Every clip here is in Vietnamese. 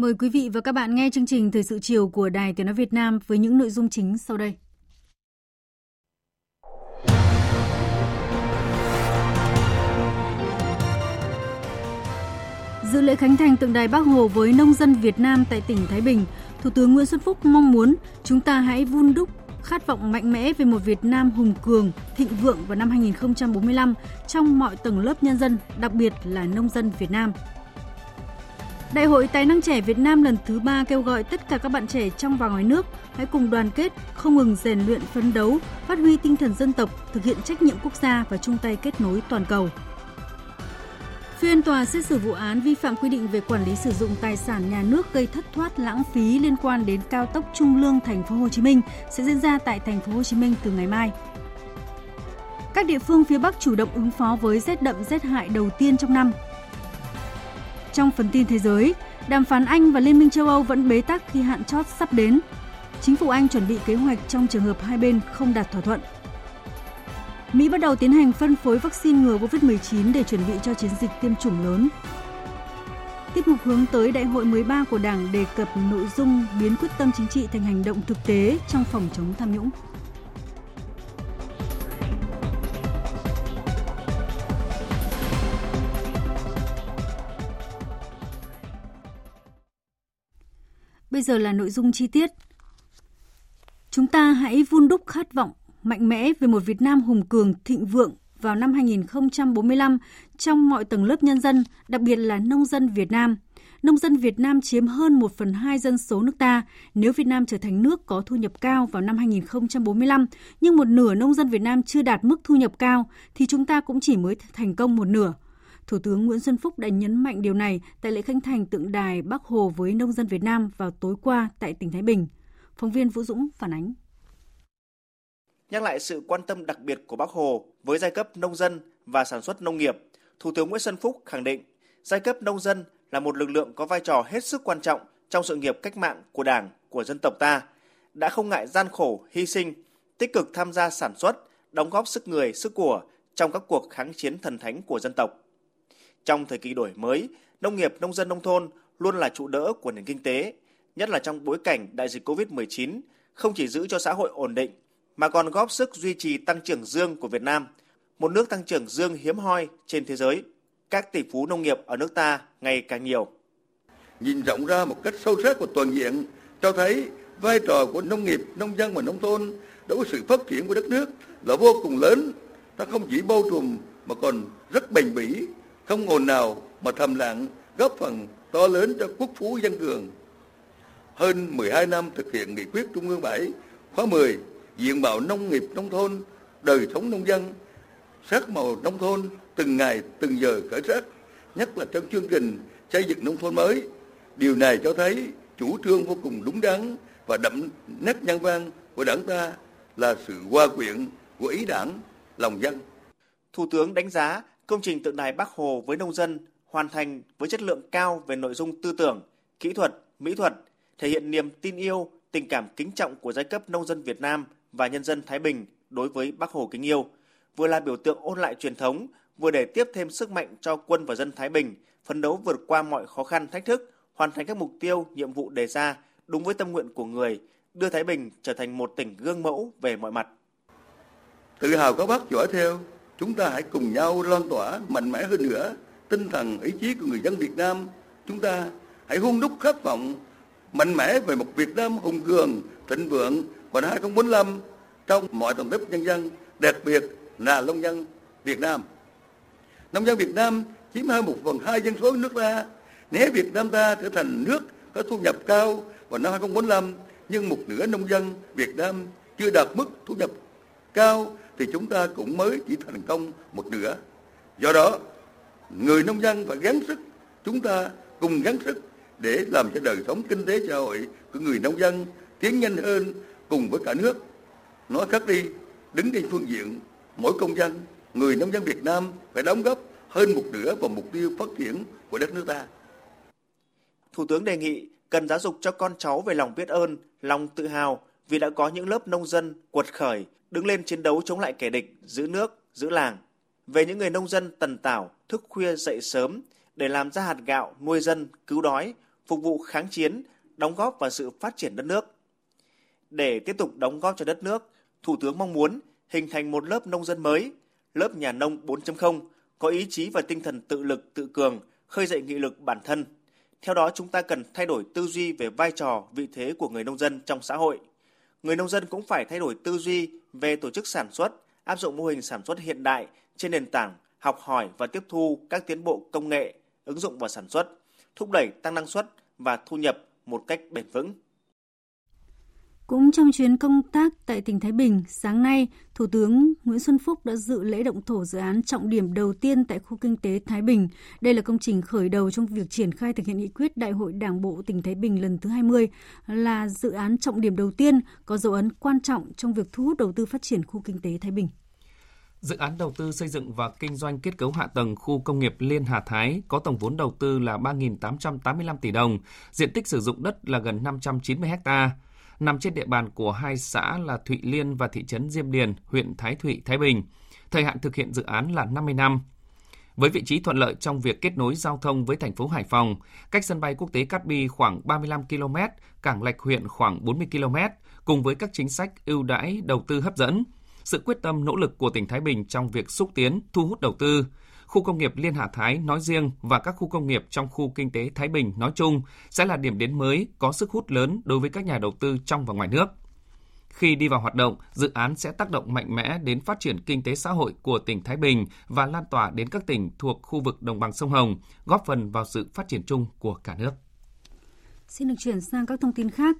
Mời quý vị và các bạn nghe chương trình Thời sự chiều của Đài Tiếng Nói Việt Nam với những nội dung chính sau đây. Dự lễ khánh thành tượng đài Bác Hồ với nông dân Việt Nam tại tỉnh Thái Bình, Thủ tướng Nguyễn Xuân Phúc mong muốn chúng ta hãy vun đúc khát vọng mạnh mẽ về một Việt Nam hùng cường, thịnh vượng vào năm 2045 trong mọi tầng lớp nhân dân, đặc biệt là nông dân Việt Nam. Đại hội Tài năng trẻ Việt Nam lần thứ ba kêu gọi tất cả các bạn trẻ trong và ngoài nước hãy cùng đoàn kết, không ngừng rèn luyện phấn đấu, phát huy tinh thần dân tộc, thực hiện trách nhiệm quốc gia và chung tay kết nối toàn cầu. Phiên tòa xét xử vụ án vi phạm quy định về quản lý sử dụng tài sản nhà nước gây thất thoát lãng phí liên quan đến cao tốc Trung Lương thành phố Hồ Chí Minh sẽ diễn ra tại thành phố Hồ Chí Minh từ ngày mai. Các địa phương phía Bắc chủ động ứng phó với rét đậm rét hại đầu tiên trong năm. Trong phần tin thế giới, đàm phán Anh và Liên minh châu Âu vẫn bế tắc khi hạn chót sắp đến. Chính phủ Anh chuẩn bị kế hoạch trong trường hợp hai bên không đạt thỏa thuận. Mỹ bắt đầu tiến hành phân phối vaccine ngừa COVID-19 để chuẩn bị cho chiến dịch tiêm chủng lớn. Tiếp mục hướng tới đại hội 13 của Đảng đề cập nội dung biến quyết tâm chính trị thành hành động thực tế trong phòng chống tham nhũng. Bây giờ là nội dung chi tiết. Chúng ta hãy vun đúc khát vọng mạnh mẽ về một Việt Nam hùng cường, thịnh vượng vào năm 2045 trong mọi tầng lớp nhân dân, đặc biệt là nông dân Việt Nam. Nông dân Việt Nam chiếm hơn 1 phần 2 dân số nước ta. Nếu Việt Nam trở thành nước có thu nhập cao vào năm 2045, nhưng một nửa nông dân Việt Nam chưa đạt mức thu nhập cao, thì chúng ta cũng chỉ mới thành công một nửa. Thủ tướng Nguyễn Xuân Phúc đã nhấn mạnh điều này tại lễ khánh thành tượng đài Bắc Hồ với nông dân Việt Nam vào tối qua tại tỉnh Thái Bình. Phóng viên Vũ Dũng phản ánh. Nhắc lại sự quan tâm đặc biệt của Bắc Hồ với giai cấp nông dân và sản xuất nông nghiệp, Thủ tướng Nguyễn Xuân Phúc khẳng định giai cấp nông dân là một lực lượng có vai trò hết sức quan trọng trong sự nghiệp cách mạng của Đảng, của dân tộc ta, đã không ngại gian khổ, hy sinh, tích cực tham gia sản xuất, đóng góp sức người, sức của trong các cuộc kháng chiến thần thánh của dân tộc. Trong thời kỳ đổi mới, nông nghiệp nông dân nông thôn luôn là trụ đỡ của nền kinh tế, nhất là trong bối cảnh đại dịch COVID-19, không chỉ giữ cho xã hội ổn định, mà còn góp sức duy trì tăng trưởng dương của Việt Nam, một nước tăng trưởng dương hiếm hoi trên thế giới. Các tỷ phú nông nghiệp ở nước ta ngày càng nhiều. Nhìn rộng ra một cách sâu sắc và toàn diện, cho thấy vai trò của nông nghiệp, nông dân và nông thôn đối với sự phát triển của đất nước là vô cùng lớn. Nó không chỉ bao trùm mà còn rất bền bỉ, không ồn nào mà thầm lặng góp phần to lớn cho quốc phú dân cường. Hơn 12 năm thực hiện nghị quyết Trung ương 7 khóa 10 diện mạo nông nghiệp nông thôn, đời sống nông dân, sắc màu nông thôn từng ngày từng giờ khởi sắc, nhất là trong chương trình xây dựng nông thôn mới. Điều này cho thấy chủ trương vô cùng đúng đắn và đậm nét nhân văn của đảng ta là sự hòa quyện của ý đảng, lòng dân. Thủ tướng đánh giá công trình tượng đài Bắc Hồ với nông dân hoàn thành với chất lượng cao về nội dung tư tưởng, kỹ thuật, mỹ thuật, thể hiện niềm tin yêu, tình cảm kính trọng của giai cấp nông dân Việt Nam và nhân dân Thái Bình đối với Bắc Hồ kính yêu, vừa là biểu tượng ôn lại truyền thống, vừa để tiếp thêm sức mạnh cho quân và dân Thái Bình phấn đấu vượt qua mọi khó khăn thách thức, hoàn thành các mục tiêu, nhiệm vụ đề ra đúng với tâm nguyện của người, đưa Thái Bình trở thành một tỉnh gương mẫu về mọi mặt. Tự hào có bác giỏi theo, chúng ta hãy cùng nhau lan tỏa mạnh mẽ hơn nữa tinh thần ý chí của người dân Việt Nam. Chúng ta hãy hôn đúc khát vọng mạnh mẽ về một Việt Nam hùng cường, thịnh vượng vào năm 2045 trong mọi tầng lớp nhân dân, đặc biệt là nông dân Việt Nam. Nông dân Việt Nam chiếm hơn một phần hai dân số nước ta. Nếu Việt Nam ta trở thành nước có thu nhập cao vào năm 2045, nhưng một nửa nông dân Việt Nam chưa đạt mức thu nhập cao thì chúng ta cũng mới chỉ thành công một nửa. Do đó, người nông dân phải gắng sức, chúng ta cùng gắng sức để làm cho đời sống kinh tế xã hội của người nông dân tiến nhanh hơn cùng với cả nước. Nói khác đi, đứng trên phương diện mỗi công dân, người nông dân Việt Nam phải đóng góp hơn một nửa vào mục tiêu phát triển của đất nước ta. Thủ tướng đề nghị cần giáo dục cho con cháu về lòng biết ơn, lòng tự hào vì đã có những lớp nông dân quật khởi, đứng lên chiến đấu chống lại kẻ địch, giữ nước, giữ làng. Về những người nông dân tần tảo, thức khuya dậy sớm để làm ra hạt gạo, nuôi dân, cứu đói, phục vụ kháng chiến, đóng góp vào sự phát triển đất nước. Để tiếp tục đóng góp cho đất nước, Thủ tướng mong muốn hình thành một lớp nông dân mới, lớp nhà nông 4.0, có ý chí và tinh thần tự lực, tự cường, khơi dậy nghị lực bản thân. Theo đó, chúng ta cần thay đổi tư duy về vai trò, vị thế của người nông dân trong xã hội. Người nông dân cũng phải thay đổi tư duy về tổ chức sản xuất, áp dụng mô hình sản xuất hiện đại trên nền tảng học hỏi và tiếp thu các tiến bộ công nghệ, ứng dụng vào sản xuất, thúc đẩy tăng năng suất và thu nhập một cách bền vững. Cũng trong chuyến công tác tại tỉnh Thái Bình, sáng nay, Thủ tướng Nguyễn Xuân Phúc đã dự lễ động thổ dự án trọng điểm đầu tiên tại khu kinh tế Thái Bình. Đây là công trình khởi đầu trong việc triển khai thực hiện nghị quyết Đại hội Đảng bộ tỉnh Thái Bình lần thứ 20, là dự án trọng điểm đầu tiên có dấu ấn quan trọng trong việc thu hút đầu tư phát triển khu kinh tế Thái Bình. Dự án đầu tư xây dựng và kinh doanh kết cấu hạ tầng khu công nghiệp Liên Hà Thái có tổng vốn đầu tư là 3.885 tỷ đồng, diện tích sử dụng đất là gần 590 hectare nằm trên địa bàn của hai xã là Thụy Liên và thị trấn Diêm Điền, huyện Thái Thụy, Thái Bình. Thời hạn thực hiện dự án là 50 năm. Với vị trí thuận lợi trong việc kết nối giao thông với thành phố Hải Phòng, cách sân bay quốc tế Cát Bi khoảng 35 km, cảng Lạch huyện khoảng 40 km, cùng với các chính sách ưu đãi đầu tư hấp dẫn, sự quyết tâm nỗ lực của tỉnh Thái Bình trong việc xúc tiến, thu hút đầu tư, khu công nghiệp Liên Hà Thái nói riêng và các khu công nghiệp trong khu kinh tế Thái Bình nói chung sẽ là điểm đến mới có sức hút lớn đối với các nhà đầu tư trong và ngoài nước. Khi đi vào hoạt động, dự án sẽ tác động mạnh mẽ đến phát triển kinh tế xã hội của tỉnh Thái Bình và lan tỏa đến các tỉnh thuộc khu vực đồng bằng sông Hồng, góp phần vào sự phát triển chung của cả nước. Xin được chuyển sang các thông tin khác.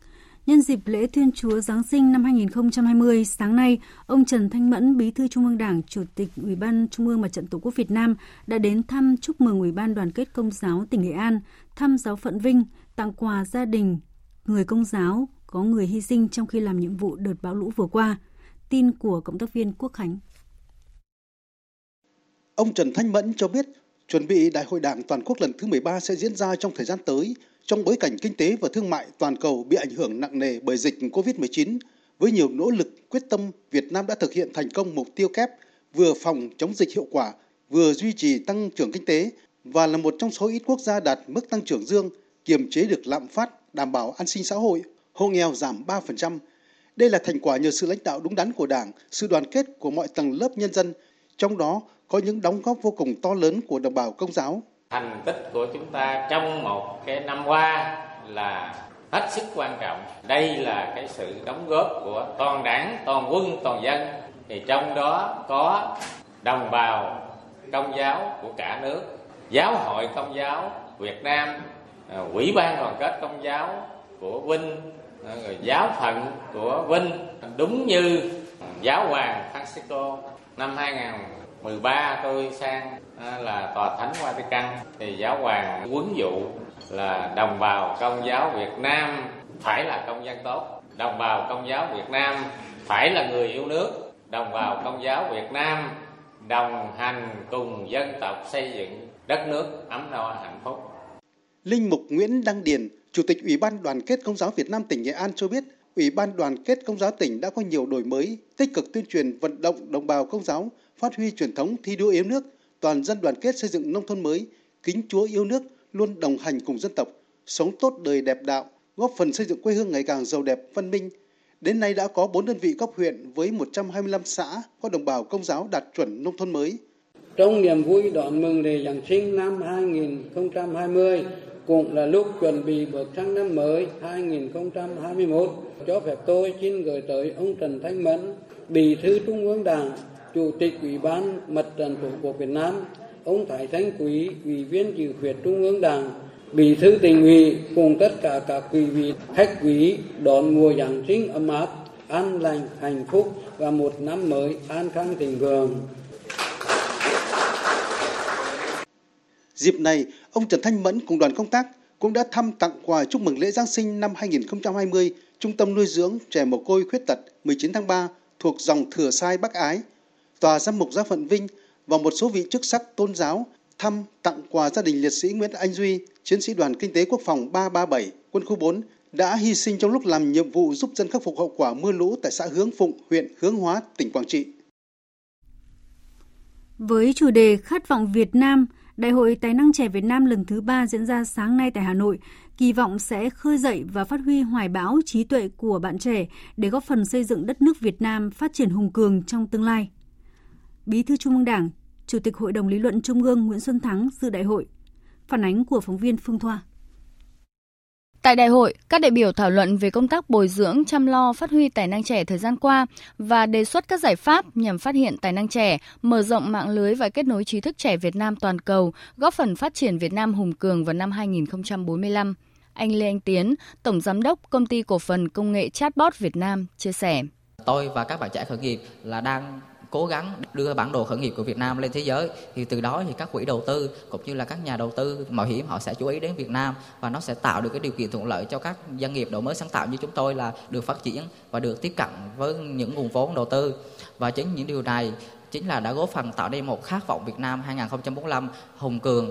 Nhân dịp lễ Thiên Chúa Giáng sinh năm 2020, sáng nay, ông Trần Thanh Mẫn, Bí thư Trung ương Đảng, Chủ tịch Ủy ban Trung ương Mặt trận Tổ quốc Việt Nam đã đến thăm chúc mừng Ủy ban Đoàn kết Công giáo tỉnh Nghệ An, thăm giáo phận Vinh, tặng quà gia đình người công giáo có người hy sinh trong khi làm nhiệm vụ đợt bão lũ vừa qua. Tin của cộng tác viên Quốc Khánh. Ông Trần Thanh Mẫn cho biết, chuẩn bị Đại hội Đảng toàn quốc lần thứ 13 sẽ diễn ra trong thời gian tới trong bối cảnh kinh tế và thương mại toàn cầu bị ảnh hưởng nặng nề bởi dịch COVID-19, với nhiều nỗ lực quyết tâm, Việt Nam đã thực hiện thành công mục tiêu kép vừa phòng chống dịch hiệu quả, vừa duy trì tăng trưởng kinh tế và là một trong số ít quốc gia đạt mức tăng trưởng dương, kiềm chế được lạm phát, đảm bảo an sinh xã hội, hộ nghèo giảm 3%. Đây là thành quả nhờ sự lãnh đạo đúng đắn của Đảng, sự đoàn kết của mọi tầng lớp nhân dân, trong đó có những đóng góp vô cùng to lớn của đồng bào công giáo thành tích của chúng ta trong một cái năm qua là hết sức quan trọng. Đây là cái sự đóng góp của toàn đảng, toàn quân, toàn dân. Thì trong đó có đồng bào công giáo của cả nước, giáo hội công giáo việt nam à, quỹ ban đoàn kết công giáo của vinh à, rồi giáo phận của vinh. Đúng như giáo hoàng francisco năm 2000 13 tôi sang à, là tòa thánh Vatican. Thì giáo hoàng quấn dụ là đồng bào công giáo Việt Nam phải là công dân tốt. Đồng bào công giáo Việt Nam phải là người yêu nước. Đồng bào công giáo Việt Nam đồng hành cùng dân tộc xây dựng đất nước ấm no hạnh phúc. Linh mục Nguyễn Đăng Điền, Chủ tịch Ủy ban Đoàn kết Công giáo Việt Nam tỉnh Nghệ An cho biết, Ủy ban Đoàn kết Công giáo tỉnh đã có nhiều đổi mới, tích cực tuyên truyền vận động đồng bào công giáo phát huy truyền thống thi đua yêu nước, toàn dân đoàn kết xây dựng nông thôn mới, kính Chúa yêu nước, luôn đồng hành cùng dân tộc, sống tốt đời đẹp đạo, góp phần xây dựng quê hương ngày càng giàu đẹp, văn minh. Đến nay đã có 4 đơn vị cấp huyện với 125 xã có đồng bào công giáo đạt chuẩn nông thôn mới. Trong niềm vui đón mừng lễ Giáng sinh năm 2020 cũng là lúc chuẩn bị bước sang năm mới 2021. Cho phép tôi xin gửi tới ông Trần Thanh Mẫn, Bí thư Trung ương Đảng, Chủ tịch Ủy ban Mặt trận Tổ quốc Việt Nam ông Thái Thanh Quý, Ủy viên dự khuyết Trung ương Đảng, Bí thư tỉnh ủy cùng tất cả các quý vị khách quý đón mùa Giáng sinh ấm áp, an lành, hạnh phúc và một năm mới an khang thịnh vượng. Dịp này, ông Trần Thanh Mẫn cùng đoàn công tác cũng đã thăm tặng quà chúc mừng lễ Giáng sinh năm 2020 Trung tâm nuôi dưỡng trẻ mồ côi khuyết tật 19 tháng 3 thuộc dòng Thừa Sai Bắc Ái, Tòa Giám mục Giáo phận Vinh và một số vị chức sắc tôn giáo thăm tặng quà gia đình liệt sĩ Nguyễn Anh Duy, chiến sĩ đoàn kinh tế quốc phòng 337, quân khu 4 đã hy sinh trong lúc làm nhiệm vụ giúp dân khắc phục hậu quả mưa lũ tại xã Hướng Phụng, huyện Hướng Hóa, tỉnh Quảng Trị. Với chủ đề Khát vọng Việt Nam, Đại hội Tài năng trẻ Việt Nam lần thứ ba diễn ra sáng nay tại Hà Nội, kỳ vọng sẽ khơi dậy và phát huy hoài bão trí tuệ của bạn trẻ để góp phần xây dựng đất nước Việt Nam phát triển hùng cường trong tương lai. Bí thư Trung ương Đảng, Chủ tịch Hội đồng Lý luận Trung ương Nguyễn Xuân Thắng dự đại hội. Phản ánh của phóng viên Phương Thoa. Tại đại hội, các đại biểu thảo luận về công tác bồi dưỡng, chăm lo, phát huy tài năng trẻ thời gian qua và đề xuất các giải pháp nhằm phát hiện tài năng trẻ, mở rộng mạng lưới và kết nối trí thức trẻ Việt Nam toàn cầu, góp phần phát triển Việt Nam hùng cường vào năm 2045. Anh Lê Anh Tiến, Tổng Giám đốc Công ty Cổ phần Công nghệ Chatbot Việt Nam, chia sẻ. Tôi và các bạn trẻ khởi nghiệp là đang cố gắng đưa bản đồ khởi nghiệp của Việt Nam lên thế giới. Thì từ đó thì các quỹ đầu tư cũng như là các nhà đầu tư mạo hiểm họ sẽ chú ý đến Việt Nam và nó sẽ tạo được cái điều kiện thuận lợi cho các doanh nghiệp đổi mới sáng tạo như chúng tôi là được phát triển và được tiếp cận với những nguồn vốn đầu tư. Và chính những điều này chính là đã góp phần tạo nên một khát vọng Việt Nam 2045 hùng cường.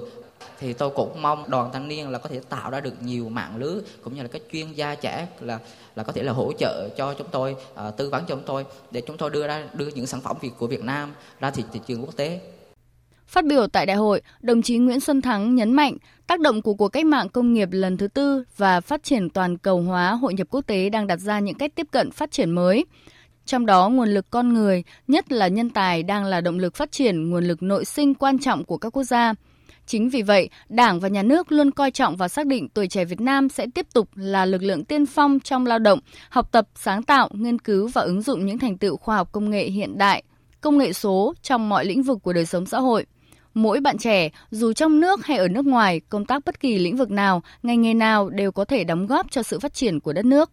Thì tôi cũng mong đoàn thanh niên là có thể tạo ra được nhiều mạng lưới cũng như là các chuyên gia trẻ là là có thể là hỗ trợ cho chúng tôi uh, tư vấn cho chúng tôi để chúng tôi đưa ra đưa những sản phẩm việt của Việt Nam ra thị, thị trường quốc tế. Phát biểu tại đại hội, đồng chí Nguyễn Xuân Thắng nhấn mạnh tác động của cuộc cách mạng công nghiệp lần thứ tư và phát triển toàn cầu hóa hội nhập quốc tế đang đặt ra những cách tiếp cận phát triển mới. Trong đó, nguồn lực con người, nhất là nhân tài đang là động lực phát triển nguồn lực nội sinh quan trọng của các quốc gia – Chính vì vậy, Đảng và Nhà nước luôn coi trọng và xác định tuổi trẻ Việt Nam sẽ tiếp tục là lực lượng tiên phong trong lao động, học tập, sáng tạo, nghiên cứu và ứng dụng những thành tựu khoa học công nghệ hiện đại, công nghệ số trong mọi lĩnh vực của đời sống xã hội. Mỗi bạn trẻ, dù trong nước hay ở nước ngoài, công tác bất kỳ lĩnh vực nào, ngành nghề nào đều có thể đóng góp cho sự phát triển của đất nước.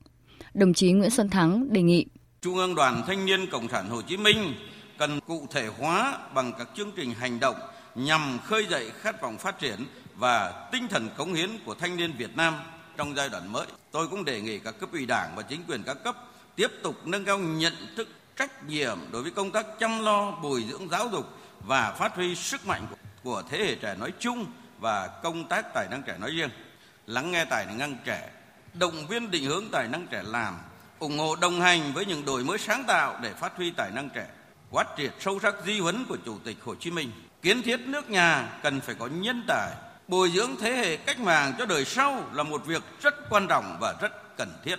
Đồng chí Nguyễn Xuân Thắng đề nghị. Trung ương Đoàn Thanh niên Cộng sản Hồ Chí Minh cần cụ thể hóa bằng các chương trình hành động nhằm khơi dậy khát vọng phát triển và tinh thần cống hiến của thanh niên Việt Nam trong giai đoạn mới. Tôi cũng đề nghị các cấp ủy Đảng và chính quyền các cấp tiếp tục nâng cao nhận thức trách nhiệm đối với công tác chăm lo, bồi dưỡng giáo dục và phát huy sức mạnh của thế hệ trẻ nói chung và công tác tài năng trẻ nói riêng. Lắng nghe tài năng trẻ, động viên định hướng tài năng trẻ làm, ủng hộ đồng hành với những đổi mới sáng tạo để phát huy tài năng trẻ, quát triệt sâu sắc di huấn của Chủ tịch Hồ Chí Minh Kiến thiết nước nhà cần phải có nhân tài, bồi dưỡng thế hệ cách mạng cho đời sau là một việc rất quan trọng và rất cần thiết.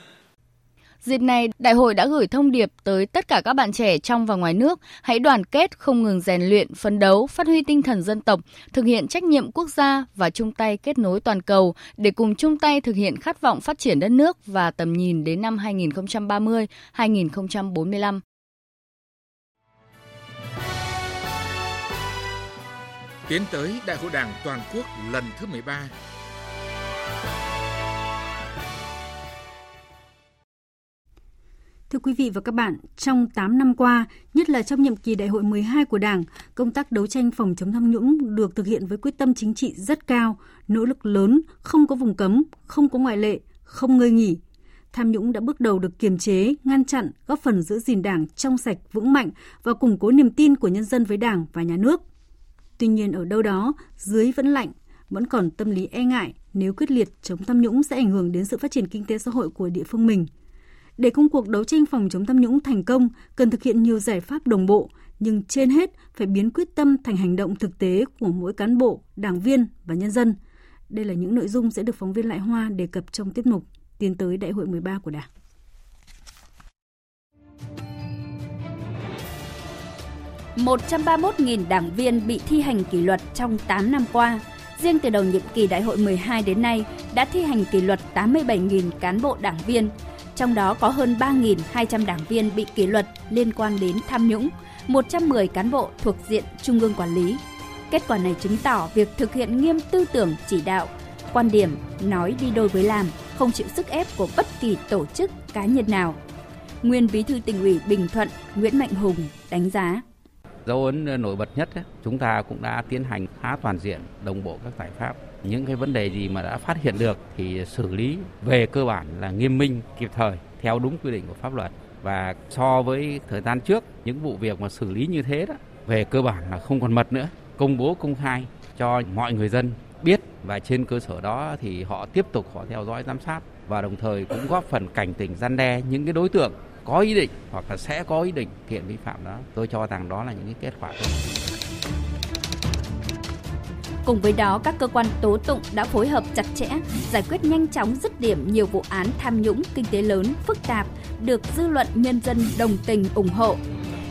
Dịp này, đại hội đã gửi thông điệp tới tất cả các bạn trẻ trong và ngoài nước, hãy đoàn kết không ngừng rèn luyện, phấn đấu, phát huy tinh thần dân tộc, thực hiện trách nhiệm quốc gia và chung tay kết nối toàn cầu để cùng chung tay thực hiện khát vọng phát triển đất nước và tầm nhìn đến năm 2030-2045. Tiến tới Đại hội Đảng toàn quốc lần thứ 13. Thưa quý vị và các bạn, trong 8 năm qua, nhất là trong nhiệm kỳ đại hội 12 của Đảng, công tác đấu tranh phòng chống tham nhũng được thực hiện với quyết tâm chính trị rất cao, nỗ lực lớn, không có vùng cấm, không có ngoại lệ, không ngơi nghỉ. Tham nhũng đã bước đầu được kiềm chế, ngăn chặn, góp phần giữ gìn Đảng trong sạch, vững mạnh và củng cố niềm tin của nhân dân với Đảng và nhà nước – Tuy nhiên ở đâu đó, dưới vẫn lạnh, vẫn còn tâm lý e ngại nếu quyết liệt chống tham nhũng sẽ ảnh hưởng đến sự phát triển kinh tế xã hội của địa phương mình. Để công cuộc đấu tranh phòng chống tham nhũng thành công, cần thực hiện nhiều giải pháp đồng bộ, nhưng trên hết phải biến quyết tâm thành hành động thực tế của mỗi cán bộ, đảng viên và nhân dân. Đây là những nội dung sẽ được phóng viên Lại Hoa đề cập trong tiết mục tiến tới Đại hội 13 của Đảng. 131.000 đảng viên bị thi hành kỷ luật trong 8 năm qua. Riêng từ đầu nhiệm kỳ đại hội 12 đến nay đã thi hành kỷ luật 87.000 cán bộ đảng viên, trong đó có hơn 3.200 đảng viên bị kỷ luật liên quan đến tham nhũng, 110 cán bộ thuộc diện trung ương quản lý. Kết quả này chứng tỏ việc thực hiện nghiêm tư tưởng chỉ đạo, quan điểm nói đi đôi với làm, không chịu sức ép của bất kỳ tổ chức cá nhân nào. Nguyên Bí thư tỉnh ủy Bình Thuận Nguyễn Mạnh Hùng đánh giá. Dấu ấn nổi bật nhất, chúng ta cũng đã tiến hành khá toàn diện, đồng bộ các giải pháp. Những cái vấn đề gì mà đã phát hiện được thì xử lý về cơ bản là nghiêm minh, kịp thời, theo đúng quy định của pháp luật. Và so với thời gian trước, những vụ việc mà xử lý như thế đó, về cơ bản là không còn mật nữa, công bố công khai cho mọi người dân biết và trên cơ sở đó thì họ tiếp tục họ theo dõi giám sát và đồng thời cũng góp phần cảnh tỉnh gian đe những cái đối tượng có ý định hoặc là sẽ có ý định kiện vi phạm đó. Tôi cho rằng đó là những cái kết quả tốt. Cùng với đó, các cơ quan tố tụng đã phối hợp chặt chẽ, giải quyết nhanh chóng dứt điểm nhiều vụ án tham nhũng kinh tế lớn, phức tạp, được dư luận nhân dân đồng tình ủng hộ.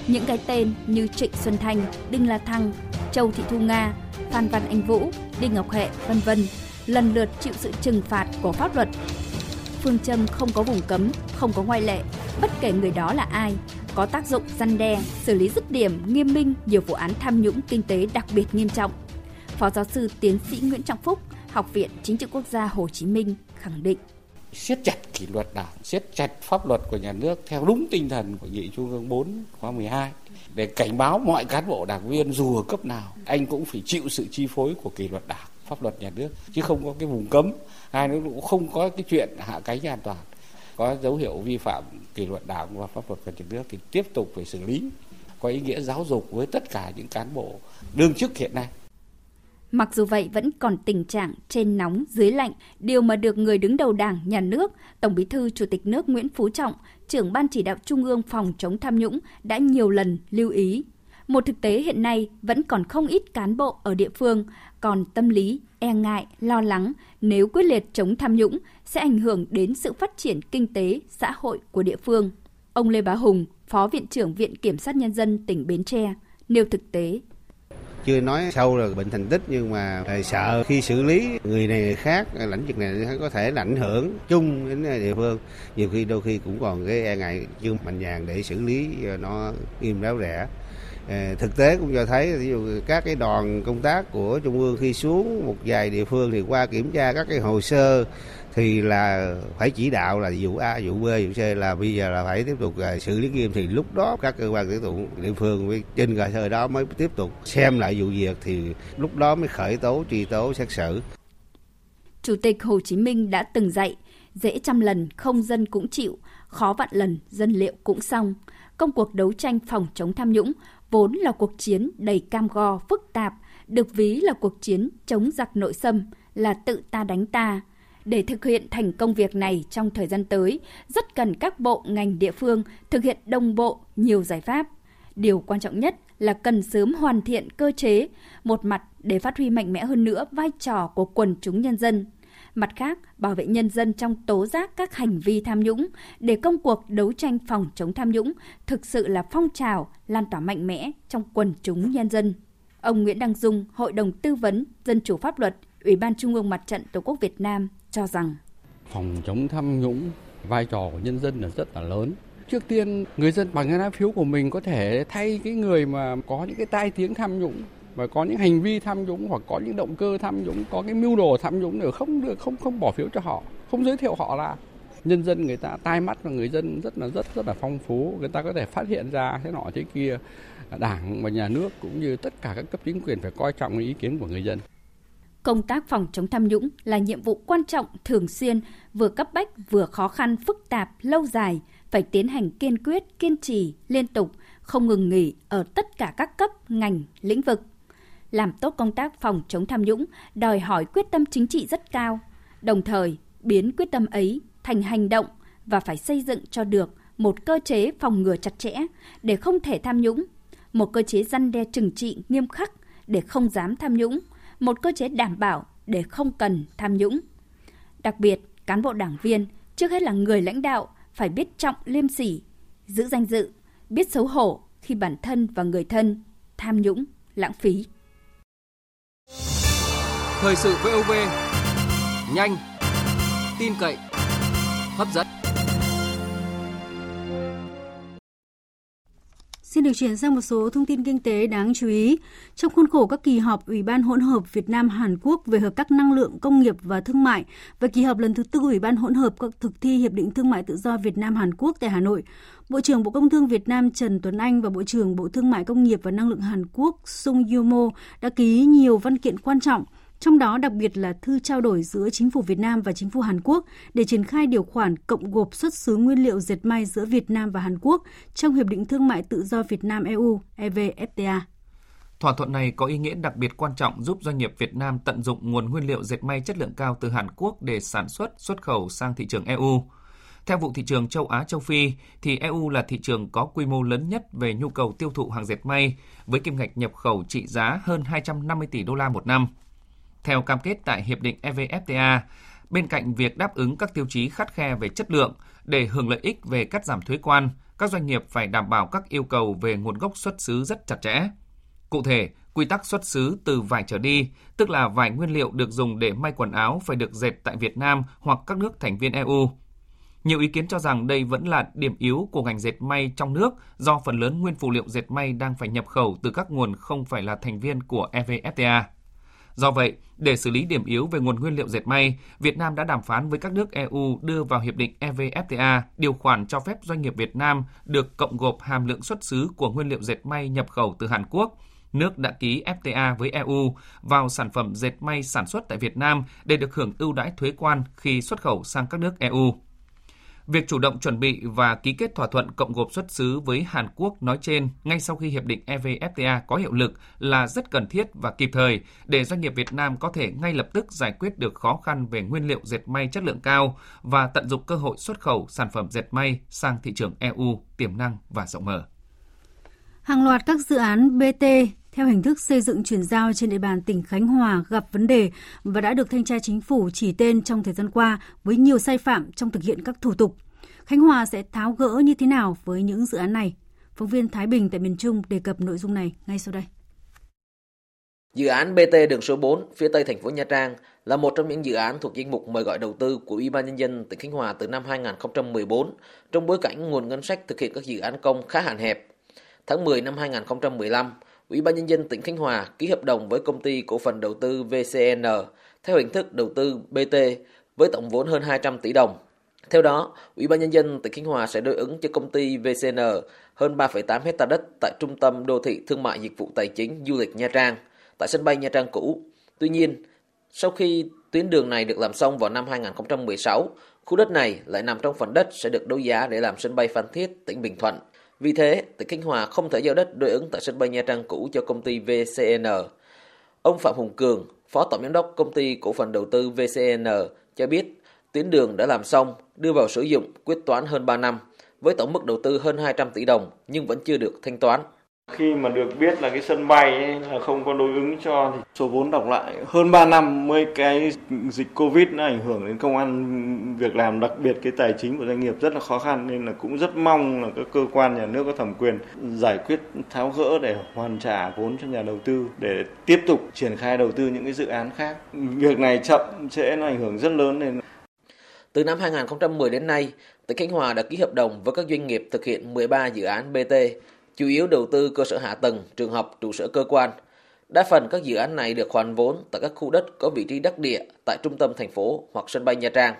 Những cái tên như Trịnh Xuân Thanh, Đinh La Thăng, Châu Thị Thu Nga, Phan Văn Anh Vũ, Đinh Ngọc Hệ, vân vân lần lượt chịu sự trừng phạt của pháp luật. Phương châm không có vùng cấm, không có ngoại lệ, bất kể người đó là ai, có tác dụng răn đe, xử lý dứt điểm, nghiêm minh nhiều vụ án tham nhũng kinh tế đặc biệt nghiêm trọng. Phó giáo sư tiến sĩ Nguyễn Trọng Phúc, Học viện Chính trị Quốc gia Hồ Chí Minh khẳng định. Siết chặt kỷ luật đảng, siết chặt pháp luật của nhà nước theo đúng tinh thần của nghị trung ương 4 khóa 12 để cảnh báo mọi cán bộ đảng viên dù ở cấp nào anh cũng phải chịu sự chi phối của kỷ luật đảng pháp luật nhà nước chứ không có cái vùng cấm. Hai nữa cũng không có cái chuyện hạ cánh an toàn có dấu hiệu vi phạm kỷ luật đảng và pháp luật của nhà nước thì tiếp tục phải xử lý có ý nghĩa giáo dục với tất cả những cán bộ đương chức hiện nay Mặc dù vậy vẫn còn tình trạng trên nóng dưới lạnh, điều mà được người đứng đầu Đảng, Nhà nước, Tổng Bí thư Chủ tịch nước Nguyễn Phú Trọng, trưởng ban chỉ đạo Trung ương phòng chống tham nhũng đã nhiều lần lưu ý. Một thực tế hiện nay vẫn còn không ít cán bộ ở địa phương còn tâm lý e ngại, lo lắng nếu quyết liệt chống tham nhũng sẽ ảnh hưởng đến sự phát triển kinh tế, xã hội của địa phương. Ông Lê Bá Hùng, Phó Viện trưởng Viện Kiểm sát Nhân dân tỉnh Bến Tre, nêu thực tế. Chưa nói sâu là bệnh thành tích nhưng mà sợ khi xử lý người này người khác lãnh vực này có thể là ảnh hưởng chung đến địa phương. Nhiều khi đôi khi cũng còn cái e ngại chưa mạnh dạn để xử lý nó nghiêm ráo rẻ. Ờ, thực tế cũng cho thấy ví dụ các cái đoàn công tác của trung ương khi xuống một vài địa phương thì qua kiểm tra các cái hồ sơ thì là phải chỉ đạo là vụ A, vụ B, vụ C là bây giờ là phải tiếp tục ờ, xử lý nghiêm thì lúc đó các cơ quan tiếp tục địa phương với trên cơ sở đó mới tiếp tục xem lại vụ việc thì lúc đó mới khởi tố truy tố xét xử. Chủ tịch Hồ Chí Minh đã từng dạy, dễ trăm lần không dân cũng chịu, khó vạn lần dân liệu cũng xong. Công cuộc đấu tranh phòng chống tham nhũng vốn là cuộc chiến đầy cam go, phức tạp, được ví là cuộc chiến chống giặc nội xâm, là tự ta đánh ta, để thực hiện thành công việc này trong thời gian tới, rất cần các bộ ngành địa phương thực hiện đồng bộ nhiều giải pháp. Điều quan trọng nhất là cần sớm hoàn thiện cơ chế, một mặt để phát huy mạnh mẽ hơn nữa vai trò của quần chúng nhân dân, mặt khác bảo vệ nhân dân trong tố giác các hành vi tham nhũng để công cuộc đấu tranh phòng chống tham nhũng thực sự là phong trào lan tỏa mạnh mẽ trong quần chúng nhân dân. Ông Nguyễn Đăng Dung, Hội đồng Tư vấn Dân chủ Pháp luật, Ủy ban Trung ương Mặt trận Tổ quốc Việt Nam cho rằng phòng chống tham nhũng vai trò của nhân dân là rất là lớn trước tiên người dân bằng cái lá phiếu của mình có thể thay cái người mà có những cái tai tiếng tham nhũng và có những hành vi tham nhũng hoặc có những động cơ tham nhũng có cái mưu đồ tham nhũng nữa không được không không bỏ phiếu cho họ không giới thiệu họ là nhân dân người ta tai mắt và người dân rất là rất rất là phong phú. Người ta có thể phát hiện ra thế nọ thế kia. Đảng và nhà nước cũng như tất cả các cấp chính quyền phải coi trọng ý kiến của người dân. Công tác phòng chống tham nhũng là nhiệm vụ quan trọng, thường xuyên, vừa cấp bách vừa khó khăn, phức tạp, lâu dài, phải tiến hành kiên quyết, kiên trì, liên tục, không ngừng nghỉ ở tất cả các cấp, ngành, lĩnh vực. Làm tốt công tác phòng chống tham nhũng đòi hỏi quyết tâm chính trị rất cao, đồng thời biến quyết tâm ấy thành hành động và phải xây dựng cho được một cơ chế phòng ngừa chặt chẽ để không thể tham nhũng, một cơ chế răn đe trừng trị nghiêm khắc để không dám tham nhũng – một cơ chế đảm bảo để không cần tham nhũng. Đặc biệt, cán bộ đảng viên trước hết là người lãnh đạo phải biết trọng liêm sỉ, giữ danh dự, biết xấu hổ khi bản thân và người thân tham nhũng, lãng phí. Thời sự VOV nhanh, tin cậy, hấp dẫn. Xin được chuyển sang một số thông tin kinh tế đáng chú ý. Trong khuôn khổ các kỳ họp Ủy ban hỗn hợp Việt Nam Hàn Quốc về hợp tác năng lượng, công nghiệp và thương mại và kỳ họp lần thứ tư Ủy ban hỗn hợp các thực thi hiệp định thương mại tự do Việt Nam Hàn Quốc tại Hà Nội, Bộ trưởng Bộ Công Thương Việt Nam Trần Tuấn Anh và Bộ trưởng Bộ Thương mại Công nghiệp và Năng lượng Hàn Quốc Sung Yumo đã ký nhiều văn kiện quan trọng trong đó đặc biệt là thư trao đổi giữa chính phủ Việt Nam và chính phủ Hàn Quốc để triển khai điều khoản cộng gộp xuất xứ nguyên liệu dệt may giữa Việt Nam và Hàn Quốc trong Hiệp định Thương mại Tự do Việt Nam EU EVFTA. Thỏa thuận này có ý nghĩa đặc biệt quan trọng giúp doanh nghiệp Việt Nam tận dụng nguồn nguyên liệu dệt may chất lượng cao từ Hàn Quốc để sản xuất, xuất khẩu sang thị trường EU. Theo vụ thị trường châu Á châu Phi, thì EU là thị trường có quy mô lớn nhất về nhu cầu tiêu thụ hàng dệt may, với kim ngạch nhập khẩu trị giá hơn 250 tỷ đô la một năm. Theo cam kết tại Hiệp định EVFTA, bên cạnh việc đáp ứng các tiêu chí khắt khe về chất lượng để hưởng lợi ích về cắt giảm thuế quan, các doanh nghiệp phải đảm bảo các yêu cầu về nguồn gốc xuất xứ rất chặt chẽ. Cụ thể, quy tắc xuất xứ từ vải trở đi, tức là vải nguyên liệu được dùng để may quần áo phải được dệt tại Việt Nam hoặc các nước thành viên EU. Nhiều ý kiến cho rằng đây vẫn là điểm yếu của ngành dệt may trong nước do phần lớn nguyên phụ liệu dệt may đang phải nhập khẩu từ các nguồn không phải là thành viên của EVFTA. Do vậy, để xử lý điểm yếu về nguồn nguyên liệu dệt may, Việt Nam đã đàm phán với các nước EU đưa vào hiệp định EVFTA điều khoản cho phép doanh nghiệp Việt Nam được cộng gộp hàm lượng xuất xứ của nguyên liệu dệt may nhập khẩu từ Hàn Quốc, nước đã ký FTA với EU vào sản phẩm dệt may sản xuất tại Việt Nam để được hưởng ưu đãi thuế quan khi xuất khẩu sang các nước EU. Việc chủ động chuẩn bị và ký kết thỏa thuận cộng gộp xuất xứ với Hàn Quốc nói trên ngay sau khi hiệp định EVFTA có hiệu lực là rất cần thiết và kịp thời để doanh nghiệp Việt Nam có thể ngay lập tức giải quyết được khó khăn về nguyên liệu dệt may chất lượng cao và tận dụng cơ hội xuất khẩu sản phẩm dệt may sang thị trường EU tiềm năng và rộng mở. Hàng loạt các dự án BT theo hình thức xây dựng chuyển giao trên địa bàn tỉnh Khánh Hòa gặp vấn đề và đã được thanh tra chính phủ chỉ tên trong thời gian qua với nhiều sai phạm trong thực hiện các thủ tục. Khánh Hòa sẽ tháo gỡ như thế nào với những dự án này? Phóng viên Thái Bình tại miền Trung đề cập nội dung này ngay sau đây. Dự án BT đường số 4 phía tây thành phố Nha Trang là một trong những dự án thuộc danh mục mời gọi đầu tư của Ủy ban nhân dân tỉnh Khánh Hòa từ năm 2014 trong bối cảnh nguồn ngân sách thực hiện các dự án công khá hạn hẹp. Tháng 10 năm 2015, Ủy ban nhân dân tỉnh Khánh Hòa ký hợp đồng với công ty cổ phần đầu tư VCN theo hình thức đầu tư BT với tổng vốn hơn 200 tỷ đồng. Theo đó, Ủy ban nhân dân tỉnh Khánh Hòa sẽ đối ứng cho công ty VCN hơn 3,8 hecta đất tại trung tâm đô thị thương mại dịch vụ tài chính du lịch Nha Trang, tại sân bay Nha Trang cũ. Tuy nhiên, sau khi tuyến đường này được làm xong vào năm 2016, khu đất này lại nằm trong phần đất sẽ được đấu giá để làm sân bay Phan Thiết, tỉnh Bình Thuận. Vì thế, tỉnh Khánh Hòa không thể giao đất đối ứng tại sân bay Nha Trang cũ cho công ty VCN. Ông Phạm Hùng Cường, Phó Tổng Giám đốc Công ty Cổ phần Đầu tư VCN cho biết tuyến đường đã làm xong, đưa vào sử dụng quyết toán hơn 3 năm, với tổng mức đầu tư hơn 200 tỷ đồng nhưng vẫn chưa được thanh toán. Khi mà được biết là cái sân bay ấy là không có đối ứng cho thì số vốn đọc lại hơn 3 năm mới cái dịch Covid nó ảnh hưởng đến công an việc làm đặc biệt cái tài chính của doanh nghiệp rất là khó khăn nên là cũng rất mong là các cơ quan nhà nước có thẩm quyền giải quyết tháo gỡ để hoàn trả vốn cho nhà đầu tư để tiếp tục triển khai đầu tư những cái dự án khác. Việc này chậm sẽ nó ảnh hưởng rất lớn nên từ năm 2010 đến nay, tỉnh Khánh Hòa đã ký hợp đồng với các doanh nghiệp thực hiện 13 dự án BT, chủ yếu đầu tư cơ sở hạ tầng, trường học, trụ sở cơ quan. Đa phần các dự án này được hoàn vốn tại các khu đất có vị trí đắc địa tại trung tâm thành phố hoặc sân bay Nha Trang.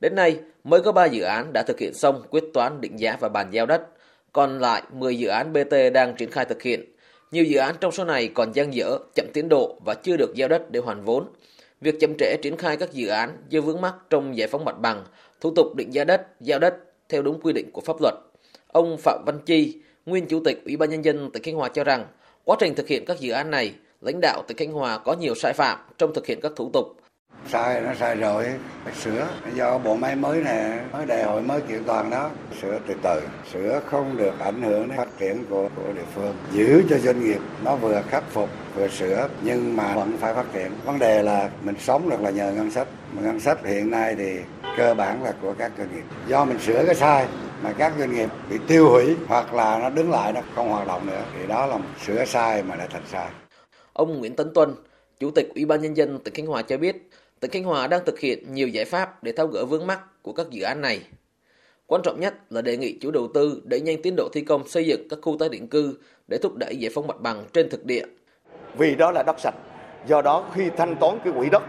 Đến nay, mới có 3 dự án đã thực hiện xong quyết toán định giá và bàn giao đất. Còn lại 10 dự án BT đang triển khai thực hiện. Nhiều dự án trong số này còn dang dở, chậm tiến độ và chưa được giao đất để hoàn vốn. Việc chậm trễ triển khai các dự án do vướng mắc trong giải phóng mặt bằng, thủ tục định giá đất, giao đất theo đúng quy định của pháp luật. Ông Phạm Văn Chi, nguyên chủ tịch Ủy ban nhân dân tỉnh Khánh Hòa cho rằng, quá trình thực hiện các dự án này, lãnh đạo tỉnh Khánh Hòa có nhiều sai phạm trong thực hiện các thủ tục. Sai nó sai rồi, phải sửa. Do bộ máy mới này, mới đại hội mới kiện toàn đó, sửa từ từ. Sửa không được ảnh hưởng đến phát triển của, của địa phương. Giữ cho doanh nghiệp nó vừa khắc phục vừa sửa nhưng mà vẫn phải phát triển. Vấn đề là mình sống được là nhờ ngân sách. Mà ngân sách hiện nay thì cơ bản là của các doanh nghiệp. Do mình sửa cái sai mà các doanh nghiệp bị tiêu hủy hoặc là nó đứng lại nó không hoạt động nữa thì đó là sửa sai mà lại thành sai. Ông Nguyễn Tấn Tuân, Chủ tịch Ủy ban nhân dân tỉnh Khánh Hòa cho biết, tỉnh Khánh Hòa đang thực hiện nhiều giải pháp để tháo gỡ vướng mắc của các dự án này. Quan trọng nhất là đề nghị chủ đầu tư đẩy nhanh tiến độ thi công xây dựng các khu tái định cư để thúc đẩy giải phóng mặt bằng trên thực địa. Vì đó là đất sạch, do đó khi thanh toán cái quỹ đất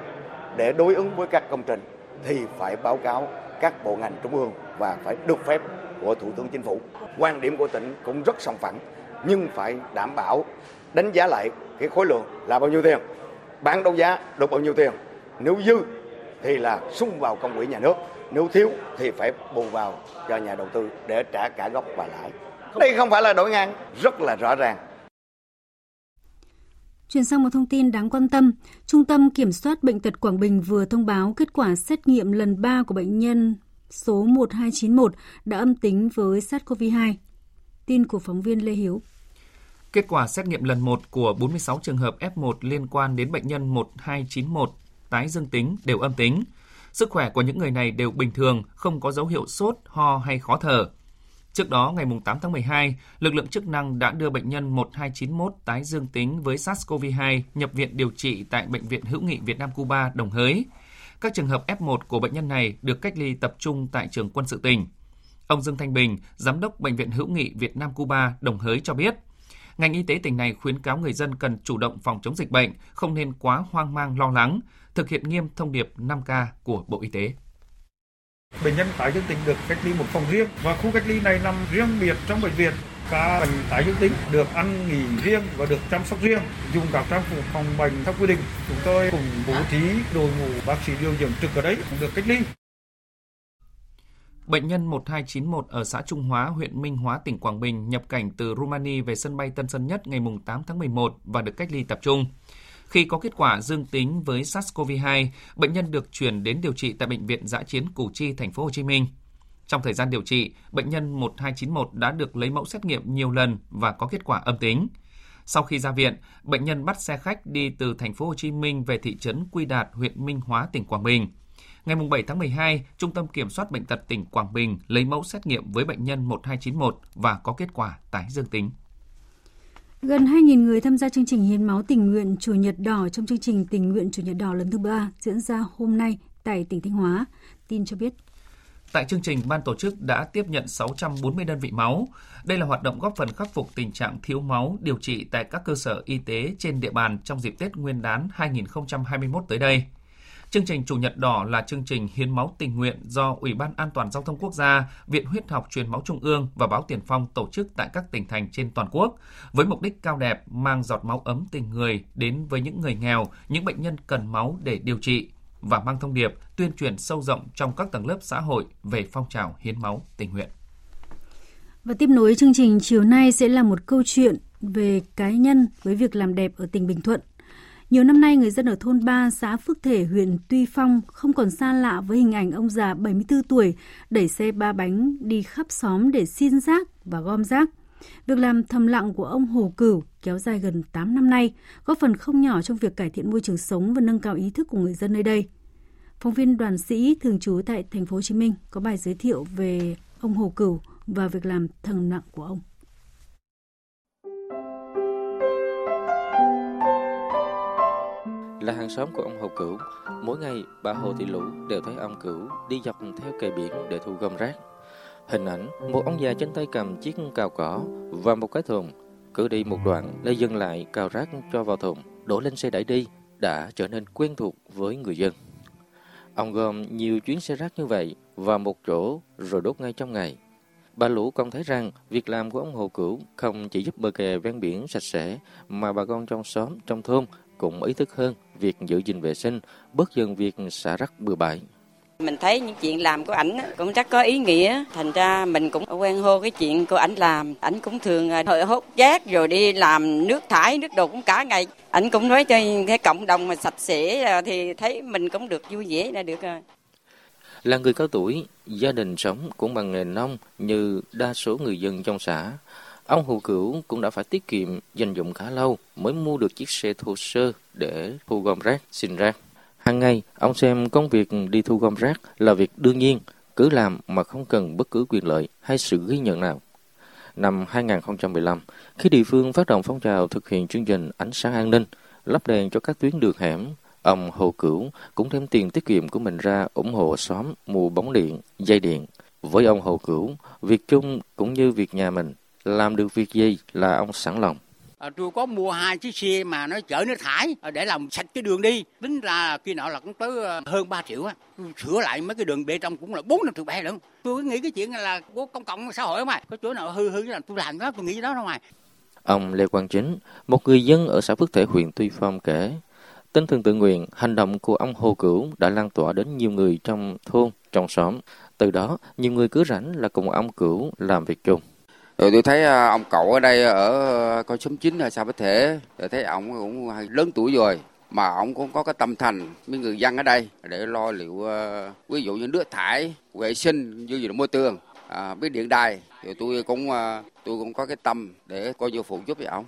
để đối ứng với các công trình thì phải báo cáo các bộ ngành trung ương và phải được phép của Thủ tướng Chính phủ. Quan điểm của tỉnh cũng rất sòng phẳng nhưng phải đảm bảo đánh giá lại cái khối lượng là bao nhiêu tiền, bán đấu giá được bao nhiêu tiền. Nếu dư thì là sung vào công quỹ nhà nước, nếu thiếu thì phải bù vào cho nhà đầu tư để trả cả gốc và lãi. Đây không phải là đổi ngang, rất là rõ ràng. Chuyển sang một thông tin đáng quan tâm, Trung tâm Kiểm soát Bệnh tật Quảng Bình vừa thông báo kết quả xét nghiệm lần 3 của bệnh nhân số 1291 đã âm tính với SARS-CoV-2. Tin của phóng viên Lê Hiếu. Kết quả xét nghiệm lần 1 của 46 trường hợp F1 liên quan đến bệnh nhân 1291 tái dương tính đều âm tính. Sức khỏe của những người này đều bình thường, không có dấu hiệu sốt, ho hay khó thở. Trước đó, ngày 8 tháng 12, lực lượng chức năng đã đưa bệnh nhân 1291 tái dương tính với SARS-CoV-2 nhập viện điều trị tại Bệnh viện Hữu nghị Việt Nam Cuba Đồng Hới. Các trường hợp F1 của bệnh nhân này được cách ly tập trung tại trường quân sự tỉnh. Ông Dương Thanh Bình, Giám đốc Bệnh viện Hữu nghị Việt Nam Cuba Đồng Hới cho biết, ngành y tế tỉnh này khuyến cáo người dân cần chủ động phòng chống dịch bệnh, không nên quá hoang mang lo lắng, thực hiện nghiêm thông điệp 5K của Bộ Y tế. Bệnh nhân tái dương tính được cách ly một phòng riêng và khu cách ly này nằm riêng biệt trong bệnh viện. Ca bệnh tái dương tính được ăn nghỉ riêng và được chăm sóc riêng, dùng các trang phục phòng bệnh theo quy định. Chúng tôi cùng bố trí đội ngũ bác sĩ điều dưỡng trực ở đấy cũng được cách ly. Bệnh nhân 1291 ở xã Trung Hóa, huyện Minh Hóa, tỉnh Quảng Bình nhập cảnh từ Rumani về sân bay Tân Sơn Nhất ngày 8 tháng 11 và được cách ly tập trung. Khi có kết quả dương tính với SARS-CoV-2, bệnh nhân được chuyển đến điều trị tại bệnh viện Giã chiến Củ Chi, thành phố Hồ Chí Minh. Trong thời gian điều trị, bệnh nhân 1291 đã được lấy mẫu xét nghiệm nhiều lần và có kết quả âm tính. Sau khi ra viện, bệnh nhân bắt xe khách đi từ thành phố Hồ Chí Minh về thị trấn Quy Đạt, huyện Minh Hóa, tỉnh Quảng Bình. Ngày 7 tháng 12, Trung tâm Kiểm soát Bệnh tật tỉnh Quảng Bình lấy mẫu xét nghiệm với bệnh nhân 1291 và có kết quả tái dương tính. Gần 2.000 người tham gia chương trình hiến máu tình nguyện Chủ nhật đỏ trong chương trình tình nguyện Chủ nhật đỏ lần thứ ba diễn ra hôm nay tại tỉnh Thanh Hóa. Tin cho biết. Tại chương trình, ban tổ chức đã tiếp nhận 640 đơn vị máu. Đây là hoạt động góp phần khắc phục tình trạng thiếu máu điều trị tại các cơ sở y tế trên địa bàn trong dịp Tết Nguyên đán 2021 tới đây. Chương trình Chủ nhật đỏ là chương trình hiến máu tình nguyện do Ủy ban An toàn Giao thông Quốc gia, Viện Huyết học Truyền máu Trung ương và Báo Tiền Phong tổ chức tại các tỉnh thành trên toàn quốc, với mục đích cao đẹp mang giọt máu ấm tình người đến với những người nghèo, những bệnh nhân cần máu để điều trị và mang thông điệp tuyên truyền sâu rộng trong các tầng lớp xã hội về phong trào hiến máu tình nguyện. Và tiếp nối chương trình chiều nay sẽ là một câu chuyện về cá nhân với việc làm đẹp ở tỉnh Bình Thuận. Nhiều năm nay, người dân ở thôn 3, xã Phước Thể, huyện Tuy Phong không còn xa lạ với hình ảnh ông già 74 tuổi đẩy xe ba bánh đi khắp xóm để xin rác và gom rác. Việc làm thầm lặng của ông Hồ Cửu kéo dài gần 8 năm nay, góp phần không nhỏ trong việc cải thiện môi trường sống và nâng cao ý thức của người dân nơi đây. Phóng viên Đoàn Sĩ thường trú tại thành phố Hồ Chí Minh có bài giới thiệu về ông Hồ Cửu và việc làm thầm lặng của ông. Là hàng xóm của ông Hồ Cửu. Mỗi ngày, bà Hồ Thị Lũ đều thấy ông Cửu đi dọc theo kề biển để thu gom rác. Hình ảnh một ông già trên tay cầm chiếc cào cỏ và một cái thùng, cứ đi một đoạn lại dừng lại cào rác cho vào thùng, đổ lên xe đẩy đi, đã trở nên quen thuộc với người dân. Ông gom nhiều chuyến xe rác như vậy vào một chỗ rồi đốt ngay trong ngày. Bà Lũ còn thấy rằng việc làm của ông Hồ Cửu không chỉ giúp bờ kè ven biển sạch sẽ mà bà con trong xóm, trong thôn cũng ý thức hơn việc giữ gìn vệ sinh, bớt dần việc xả rác bừa bãi. Mình thấy những chuyện làm của ảnh cũng rất có ý nghĩa, thành ra mình cũng quen hô cái chuyện của ảnh làm. Ảnh cũng thường à, hội hốt rác rồi đi làm nước thải, nước đồ cũng cả ngày. Ảnh cũng nói cho cái cộng đồng mà sạch sẽ thì thấy mình cũng được vui vẻ là được rồi. Là người cao tuổi, gia đình sống cũng bằng nghề nông như đa số người dân trong xã. Ông Hồ Cửu cũng đã phải tiết kiệm dành dụng khá lâu mới mua được chiếc xe thô sơ để thu gom rác, xin rác. Hàng ngày, ông xem công việc đi thu gom rác là việc đương nhiên, cứ làm mà không cần bất cứ quyền lợi hay sự ghi nhận nào. Năm 2015, khi địa phương phát động phong trào thực hiện chương trình ánh sáng an ninh, lắp đèn cho các tuyến đường hẻm, ông Hồ Cửu cũng thêm tiền tiết kiệm của mình ra ủng hộ xóm mua bóng điện, dây điện. Với ông Hồ Cửu, việc chung cũng như việc nhà mình, làm được việc gì là ông sẵn lòng. À, tôi có mua hai chiếc xe mà nó chở nước thải à, để làm sạch cái đường đi. Tính ra khi nọ là cũng tới à, hơn 3 triệu á. Sửa lại mấy cái đường bê trong cũng là bốn năm triệu bè lận. Tôi nghĩ cái chuyện là của công cộng xã hội mà có chỗ nào hư hư là tôi làm đó tôi nghĩ đó đâu mà ông Lê Quang Chính một người dân ở xã Phước Thể huyện Tuy Phong kể tinh thần tự nguyện hành động của ông Hồ Cửu đã lan tỏa đến nhiều người trong thôn trong xóm. Từ đó nhiều người cứ rảnh là cùng ông Cửu làm việc chung rồi tôi thấy à, ông cậu ở đây ở à, con xóm chín hay sao có Thể, rồi thấy ông cũng lớn tuổi rồi, mà ông cũng có cái tâm thành với người dân ở đây để lo liệu à, ví dụ như nước thải, vệ sinh, như gì môi trường, à, với điện đài, thì tôi cũng tôi cũng có cái tâm để coi như phụ giúp với ông.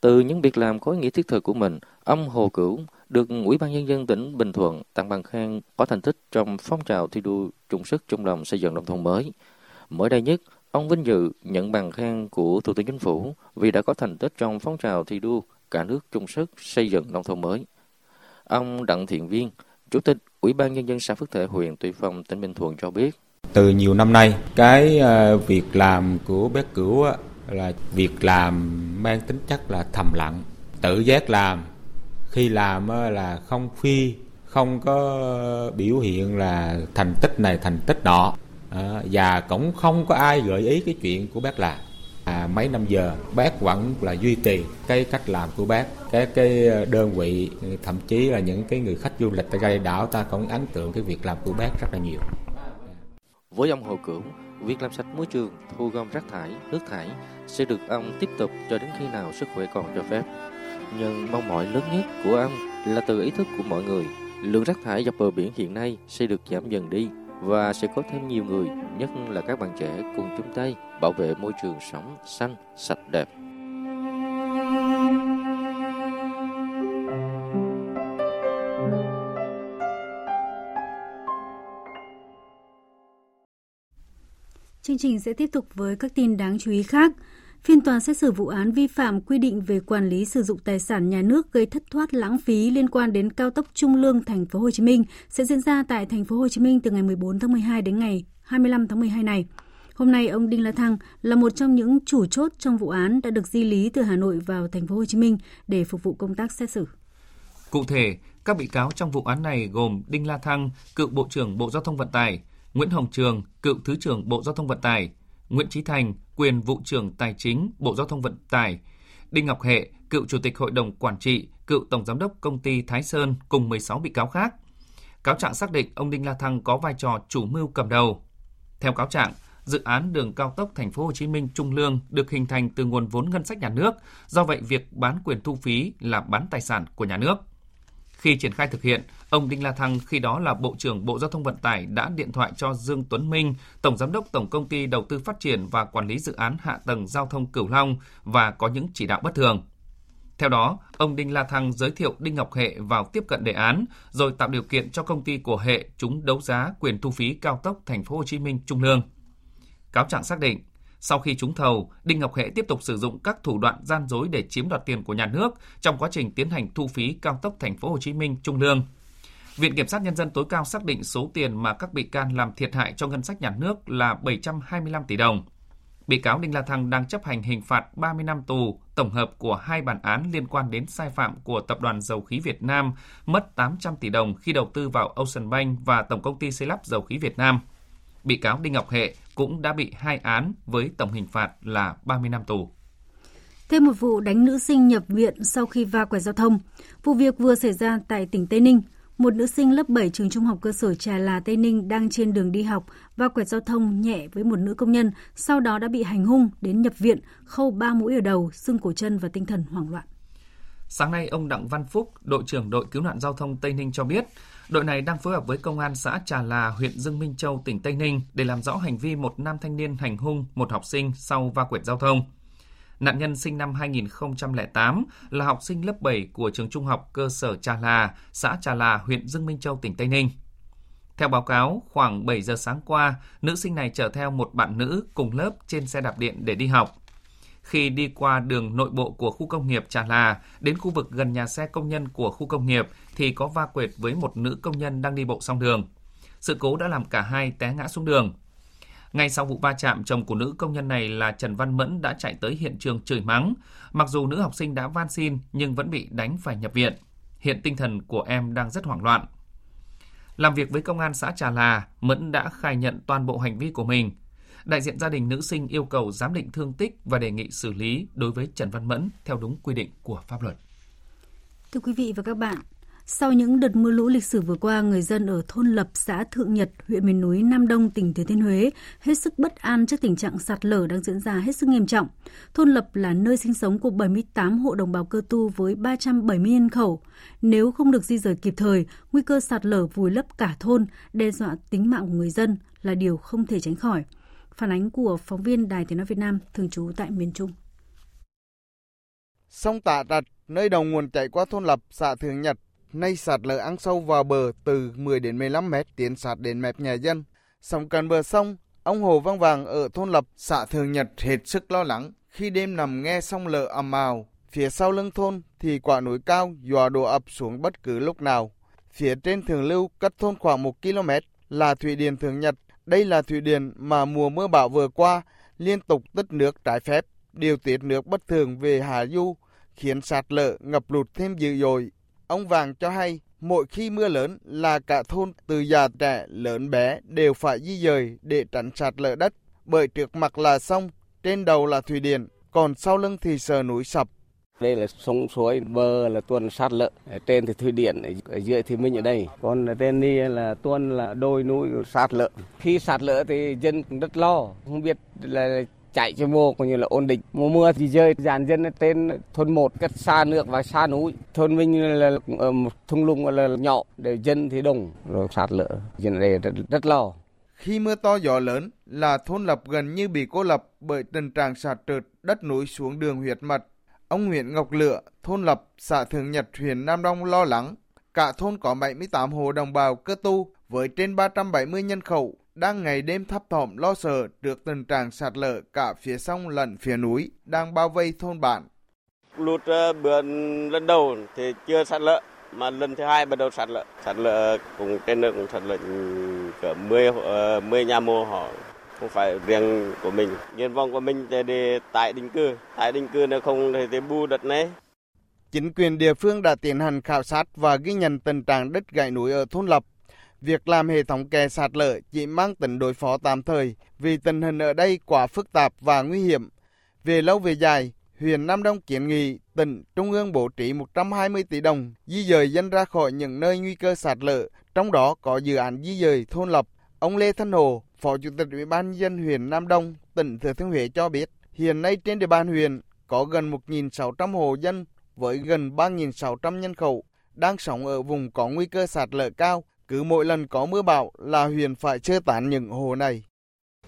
Từ những việc làm có ý nghĩa thiết thực của mình, ông Hồ Cửu được Ủy ban Nhân dân tỉnh Bình Thuận tặng bằng khen có thành tích trong phong trào thi đua chung sức chung lòng xây dựng nông thôn mới. Mới đây nhất, Ông vinh dự nhận bằng khen của Thủ tướng Chính phủ vì đã có thành tích trong phong trào thi đua cả nước chung sức xây dựng nông thôn mới. Ông Đặng Thiện Viên, Chủ tịch Ủy ban Nhân dân xã Phước Thể huyện Tuy Phong, tỉnh Bình Thuận cho biết. Từ nhiều năm nay, cái ờ, việc làm của bé Cửu là việc làm mang tính chất là thầm lặng, tự giác làm. Khi làm là không phi, không có biểu hiện là thành tích này thành tích nọ à, và cũng không có ai gợi ý cái chuyện của bác làm à, mấy năm giờ bác vẫn là duy trì cái cách làm của bác. Các cái đơn vị thậm chí là những cái người khách du lịch tại đây đảo ta cũng ấn tượng cái việc làm của bác rất là nhiều. Với ông Hồ Cửu việc làm sạch môi trường thu gom rác thải nước thải sẽ được ông tiếp tục cho đến khi nào sức khỏe còn cho phép. Nhưng mong mỏi lớn nhất của ông là từ ý thức của mọi người lượng rác thải dọc bờ biển hiện nay sẽ được giảm dần đi và sẽ có thêm nhiều người, nhất là các bạn trẻ cùng chung tay bảo vệ môi trường sống xanh, sạch đẹp. Chương trình sẽ tiếp tục với các tin đáng chú ý khác. Phiên tòa xét xử vụ án vi phạm quy định về quản lý sử dụng tài sản nhà nước gây thất thoát lãng phí liên quan đến cao tốc Trung Lương thành phố Hồ Chí Minh sẽ diễn ra tại thành phố Hồ Chí Minh từ ngày 14 tháng 12 đến ngày 25 tháng 12 này. Hôm nay ông Đinh La Thăng là một trong những chủ chốt trong vụ án đã được di lý từ Hà Nội vào thành phố Hồ Chí Minh để phục vụ công tác xét xử. Cụ thể, các bị cáo trong vụ án này gồm Đinh La Thăng, cựu Bộ trưởng Bộ Giao thông Vận tải, Nguyễn Hồng Trường, cựu Thứ trưởng Bộ Giao thông Vận tải, Nguyễn Trí Thành, quyền vụ trưởng Tài chính Bộ Giao thông Vận tải, Đinh Ngọc Hệ, cựu Chủ tịch Hội đồng Quản trị, cựu Tổng Giám đốc Công ty Thái Sơn cùng 16 bị cáo khác. Cáo trạng xác định ông Đinh La Thăng có vai trò chủ mưu cầm đầu. Theo cáo trạng, dự án đường cao tốc Thành phố Hồ Chí Minh Trung Lương được hình thành từ nguồn vốn ngân sách nhà nước, do vậy việc bán quyền thu phí là bán tài sản của nhà nước. Khi triển khai thực hiện, ông Đinh La Thăng khi đó là Bộ trưởng Bộ Giao thông Vận tải đã điện thoại cho Dương Tuấn Minh, Tổng Giám đốc Tổng Công ty Đầu tư Phát triển và Quản lý Dự án Hạ tầng Giao thông Cửu Long và có những chỉ đạo bất thường. Theo đó, ông Đinh La Thăng giới thiệu Đinh Ngọc Hệ vào tiếp cận đề án, rồi tạo điều kiện cho công ty của Hệ chúng đấu giá quyền thu phí cao tốc Thành phố Hồ Chí Minh Trung Lương. Cáo trạng xác định, sau khi trúng thầu, Đinh Ngọc Hệ tiếp tục sử dụng các thủ đoạn gian dối để chiếm đoạt tiền của nhà nước trong quá trình tiến hành thu phí cao tốc Thành phố Hồ Chí Minh Trung Lương. Viện Kiểm sát Nhân dân tối cao xác định số tiền mà các bị can làm thiệt hại cho ngân sách nhà nước là 725 tỷ đồng. Bị cáo Đinh La Thăng đang chấp hành hình phạt 30 năm tù tổng hợp của hai bản án liên quan đến sai phạm của Tập đoàn Dầu khí Việt Nam mất 800 tỷ đồng khi đầu tư vào Ocean Bank và Tổng công ty xây lắp Dầu khí Việt Nam. Bị cáo Đinh Ngọc Hệ cũng đã bị hai án với tổng hình phạt là 30 năm tù. Thêm một vụ đánh nữ sinh nhập viện sau khi va quẹt giao thông. Vụ việc vừa xảy ra tại tỉnh Tây Ninh. Một nữ sinh lớp 7 trường trung học cơ sở Trà Là Tây Ninh đang trên đường đi học va quẹt giao thông nhẹ với một nữ công nhân, sau đó đã bị hành hung đến nhập viện, khâu ba mũi ở đầu, xương cổ chân và tinh thần hoảng loạn. Sáng nay, ông Đặng Văn Phúc, đội trưởng đội cứu nạn giao thông Tây Ninh cho biết, đội này đang phối hợp với công an xã Trà Là, huyện Dương Minh Châu, tỉnh Tây Ninh để làm rõ hành vi một nam thanh niên hành hung một học sinh sau va quẹt giao thông. Nạn nhân sinh năm 2008 là học sinh lớp 7 của trường trung học cơ sở Trà Là, xã Trà Là, huyện Dương Minh Châu, tỉnh Tây Ninh. Theo báo cáo, khoảng 7 giờ sáng qua, nữ sinh này chở theo một bạn nữ cùng lớp trên xe đạp điện để đi học. Khi đi qua đường nội bộ của khu công nghiệp Trà Là, đến khu vực gần nhà xe công nhân của khu công nghiệp thì có va quệt với một nữ công nhân đang đi bộ song đường. Sự cố đã làm cả hai té ngã xuống đường. Ngay sau vụ va chạm, chồng của nữ công nhân này là Trần Văn Mẫn đã chạy tới hiện trường chửi mắng. Mặc dù nữ học sinh đã van xin nhưng vẫn bị đánh phải nhập viện. Hiện tinh thần của em đang rất hoảng loạn. Làm việc với công an xã Trà Là, Mẫn đã khai nhận toàn bộ hành vi của mình. Đại diện gia đình nữ sinh yêu cầu giám định thương tích và đề nghị xử lý đối với Trần Văn Mẫn theo đúng quy định của pháp luật. Thưa quý vị và các bạn, sau những đợt mưa lũ lịch sử vừa qua, người dân ở thôn Lập, xã Thượng Nhật, huyện miền núi Nam Đông, tỉnh Thừa Thiên Huế hết sức bất an trước tình trạng sạt lở đang diễn ra hết sức nghiêm trọng. Thôn Lập là nơi sinh sống của 78 hộ đồng bào cơ tu với 370 nhân khẩu. Nếu không được di rời kịp thời, nguy cơ sạt lở vùi lấp cả thôn, đe dọa tính mạng của người dân là điều không thể tránh khỏi. Phản ánh của phóng viên Đài Tiếng Nói Việt Nam thường trú tại miền Trung. Sông Tạ đặt nơi đầu nguồn chảy qua thôn Lập, xã Thường Nhật, nay sạt lở ăn sâu vào bờ từ 10 đến 15 mét tiến sạt đến mép nhà dân. Sông cần bờ sông, ông Hồ Văn Vàng ở thôn Lập, xã Thường Nhật hết sức lo lắng khi đêm nằm nghe sông lở ầm ào. Phía sau lưng thôn thì quả núi cao dò đổ ập xuống bất cứ lúc nào. Phía trên thường lưu cách thôn khoảng 1 km là thủy điện Thường Nhật. Đây là thủy điện mà mùa mưa bão vừa qua liên tục tích nước trái phép, điều tiết nước bất thường về hạ du, khiến sạt lở ngập lụt thêm dữ dội Ông Vàng cho hay, mỗi khi mưa lớn là cả thôn từ già trẻ lớn bé đều phải di dời để tránh sạt lở đất, bởi trước mặt là sông, trên đầu là thủy điện, còn sau lưng thì sờ núi sập. Đây là sông suối, bờ là tuần sạt lở, ở trên thì thủy điện, ở dưới thì mình ở đây. Còn ở trên đi là tuần là đôi núi sạt lở. Khi sạt lở thì dân cũng rất lo, không biết là chạy cho mùa coi như là ổn định. Mùa mưa thì rơi dàn dân trên thôn một cách xa nước và xa núi. Thôn mình là ở một thung lũng là nhỏ để dân thì đông. Rồi sạt lở dân đây rất, rất lo. Khi mưa to gió lớn là thôn lập gần như bị cô lập bởi tình trạng sạt trượt đất núi xuống đường huyệt mật ông huyện Ngọc Lựa thôn lập xã Thường Nhật huyện Nam Đông lo lắng cả thôn có 78 hộ đồng bào cơ tu với trên 370 nhân khẩu đang ngày đêm thấp thỏm lo sợ trước tình trạng sạt lở cả phía sông lẫn phía núi đang bao vây thôn bản. Lụt ờ, bữa lần đầu thì chưa sạt lở, mà lần thứ hai bắt đầu sạt lở. Sạt lở cùng trên nước cũng sạt lở ừ, cỡ 10 10 ờ, nhà mô họ không phải riêng của mình. Nguyện vọng của mình là để tái định cư, tái định cư nếu không thì bù đất này. Chính quyền địa phương đã tiến hành khảo sát và ghi nhận tình trạng đất gãy núi ở thôn Lập Việc làm hệ thống kè sạt lở chỉ mang tính đối phó tạm thời vì tình hình ở đây quá phức tạp và nguy hiểm. Về lâu về dài, huyện Nam Đông kiến nghị tỉnh Trung ương bố trí 120 tỷ đồng di dời dân ra khỏi những nơi nguy cơ sạt lở, trong đó có dự án di dời thôn lập. Ông Lê Thanh Hồ, Phó Chủ tịch Ủy ban dân huyện Nam Đông, tỉnh Thừa Thiên Huế cho biết, hiện nay trên địa bàn huyện có gần 1.600 hộ dân với gần 3.600 nhân khẩu đang sống ở vùng có nguy cơ sạt lở cao cứ mỗi lần có mưa bão là huyện phải sơ tán những hồ này.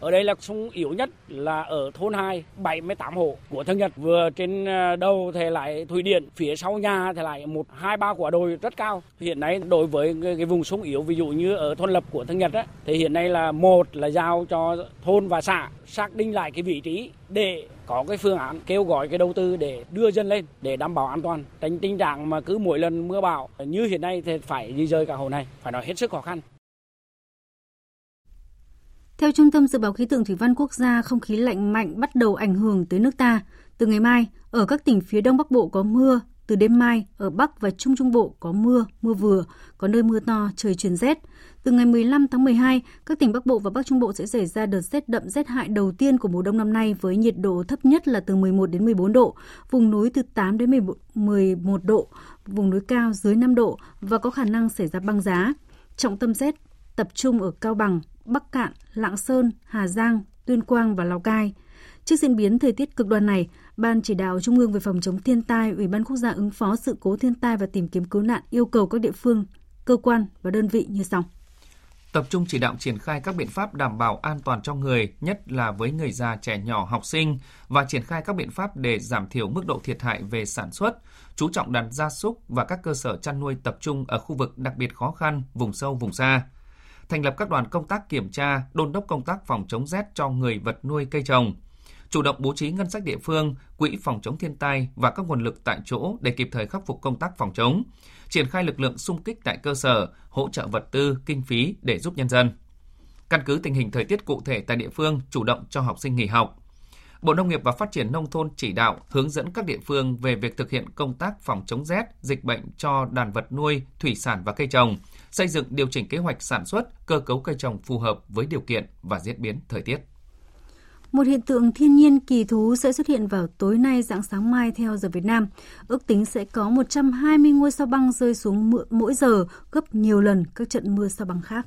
Ở đây là sung yếu nhất là ở thôn 2, 78 hộ của thân Nhật. Vừa trên ờ, đầu thì lại thủy điện, phía sau nhà thì lại một hai ba quả đồi rất cao. Hiện nay đối với cái vùng sung yếu ví dụ như ở thôn lập của thân Nhật á, thì hiện nay là một là giao cho thôn và xã xác định lại cái vị trí để có cái phương án kêu gọi cái đầu tư để đưa dân lên để đảm bảo an toàn tránh tình trạng mà cứ mỗi lần mưa bão như hiện nay thì phải di rời cả hồ này phải nói hết sức khó khăn theo Trung tâm Dự báo Khí tượng Thủy văn Quốc gia, không khí lạnh mạnh bắt đầu ảnh hưởng tới nước ta. Từ ngày mai, ở các tỉnh phía Đông Bắc Bộ có mưa, từ đêm mai, ở Bắc và Trung Trung Bộ có mưa, mưa vừa, có nơi mưa to, trời chuyển rét. Từ ngày 15 tháng 12, các tỉnh Bắc Bộ và Bắc Trung Bộ sẽ xảy ra đợt rét đậm rét hại đầu tiên của mùa đông năm nay với nhiệt độ thấp nhất là từ 11 đến 14 độ, vùng núi từ 8 đến 11 độ, vùng núi cao dưới 5 độ và có khả năng xảy ra băng giá. Trọng tâm rét tập trung ở Cao Bằng, Bắc Cạn, Lạng Sơn, Hà Giang, Tuyên Quang và Lào Cai. Trước diễn biến thời tiết cực đoan này, Ban chỉ đạo Trung ương về phòng chống thiên tai, Ủy ban quốc gia ứng phó sự cố thiên tai và tìm kiếm cứu nạn yêu cầu các địa phương, cơ quan và đơn vị như sau tập trung chỉ đạo triển khai các biện pháp đảm bảo an toàn cho người, nhất là với người già, trẻ nhỏ, học sinh và triển khai các biện pháp để giảm thiểu mức độ thiệt hại về sản xuất, chú trọng đàn gia súc và các cơ sở chăn nuôi tập trung ở khu vực đặc biệt khó khăn, vùng sâu, vùng xa. Thành lập các đoàn công tác kiểm tra, đôn đốc công tác phòng chống rét cho người vật nuôi cây trồng, chủ động bố trí ngân sách địa phương, quỹ phòng chống thiên tai và các nguồn lực tại chỗ để kịp thời khắc phục công tác phòng chống, triển khai lực lượng xung kích tại cơ sở, hỗ trợ vật tư, kinh phí để giúp nhân dân. căn cứ tình hình thời tiết cụ thể tại địa phương chủ động cho học sinh nghỉ học. Bộ Nông nghiệp và Phát triển Nông thôn chỉ đạo hướng dẫn các địa phương về việc thực hiện công tác phòng chống rét, dịch bệnh cho đàn vật nuôi, thủy sản và cây trồng, xây dựng điều chỉnh kế hoạch sản xuất, cơ cấu cây trồng phù hợp với điều kiện và diễn biến thời tiết. Một hiện tượng thiên nhiên kỳ thú sẽ xuất hiện vào tối nay dạng sáng mai theo giờ Việt Nam. Ước tính sẽ có 120 ngôi sao băng rơi xuống mỗi giờ, gấp nhiều lần các trận mưa sao băng khác.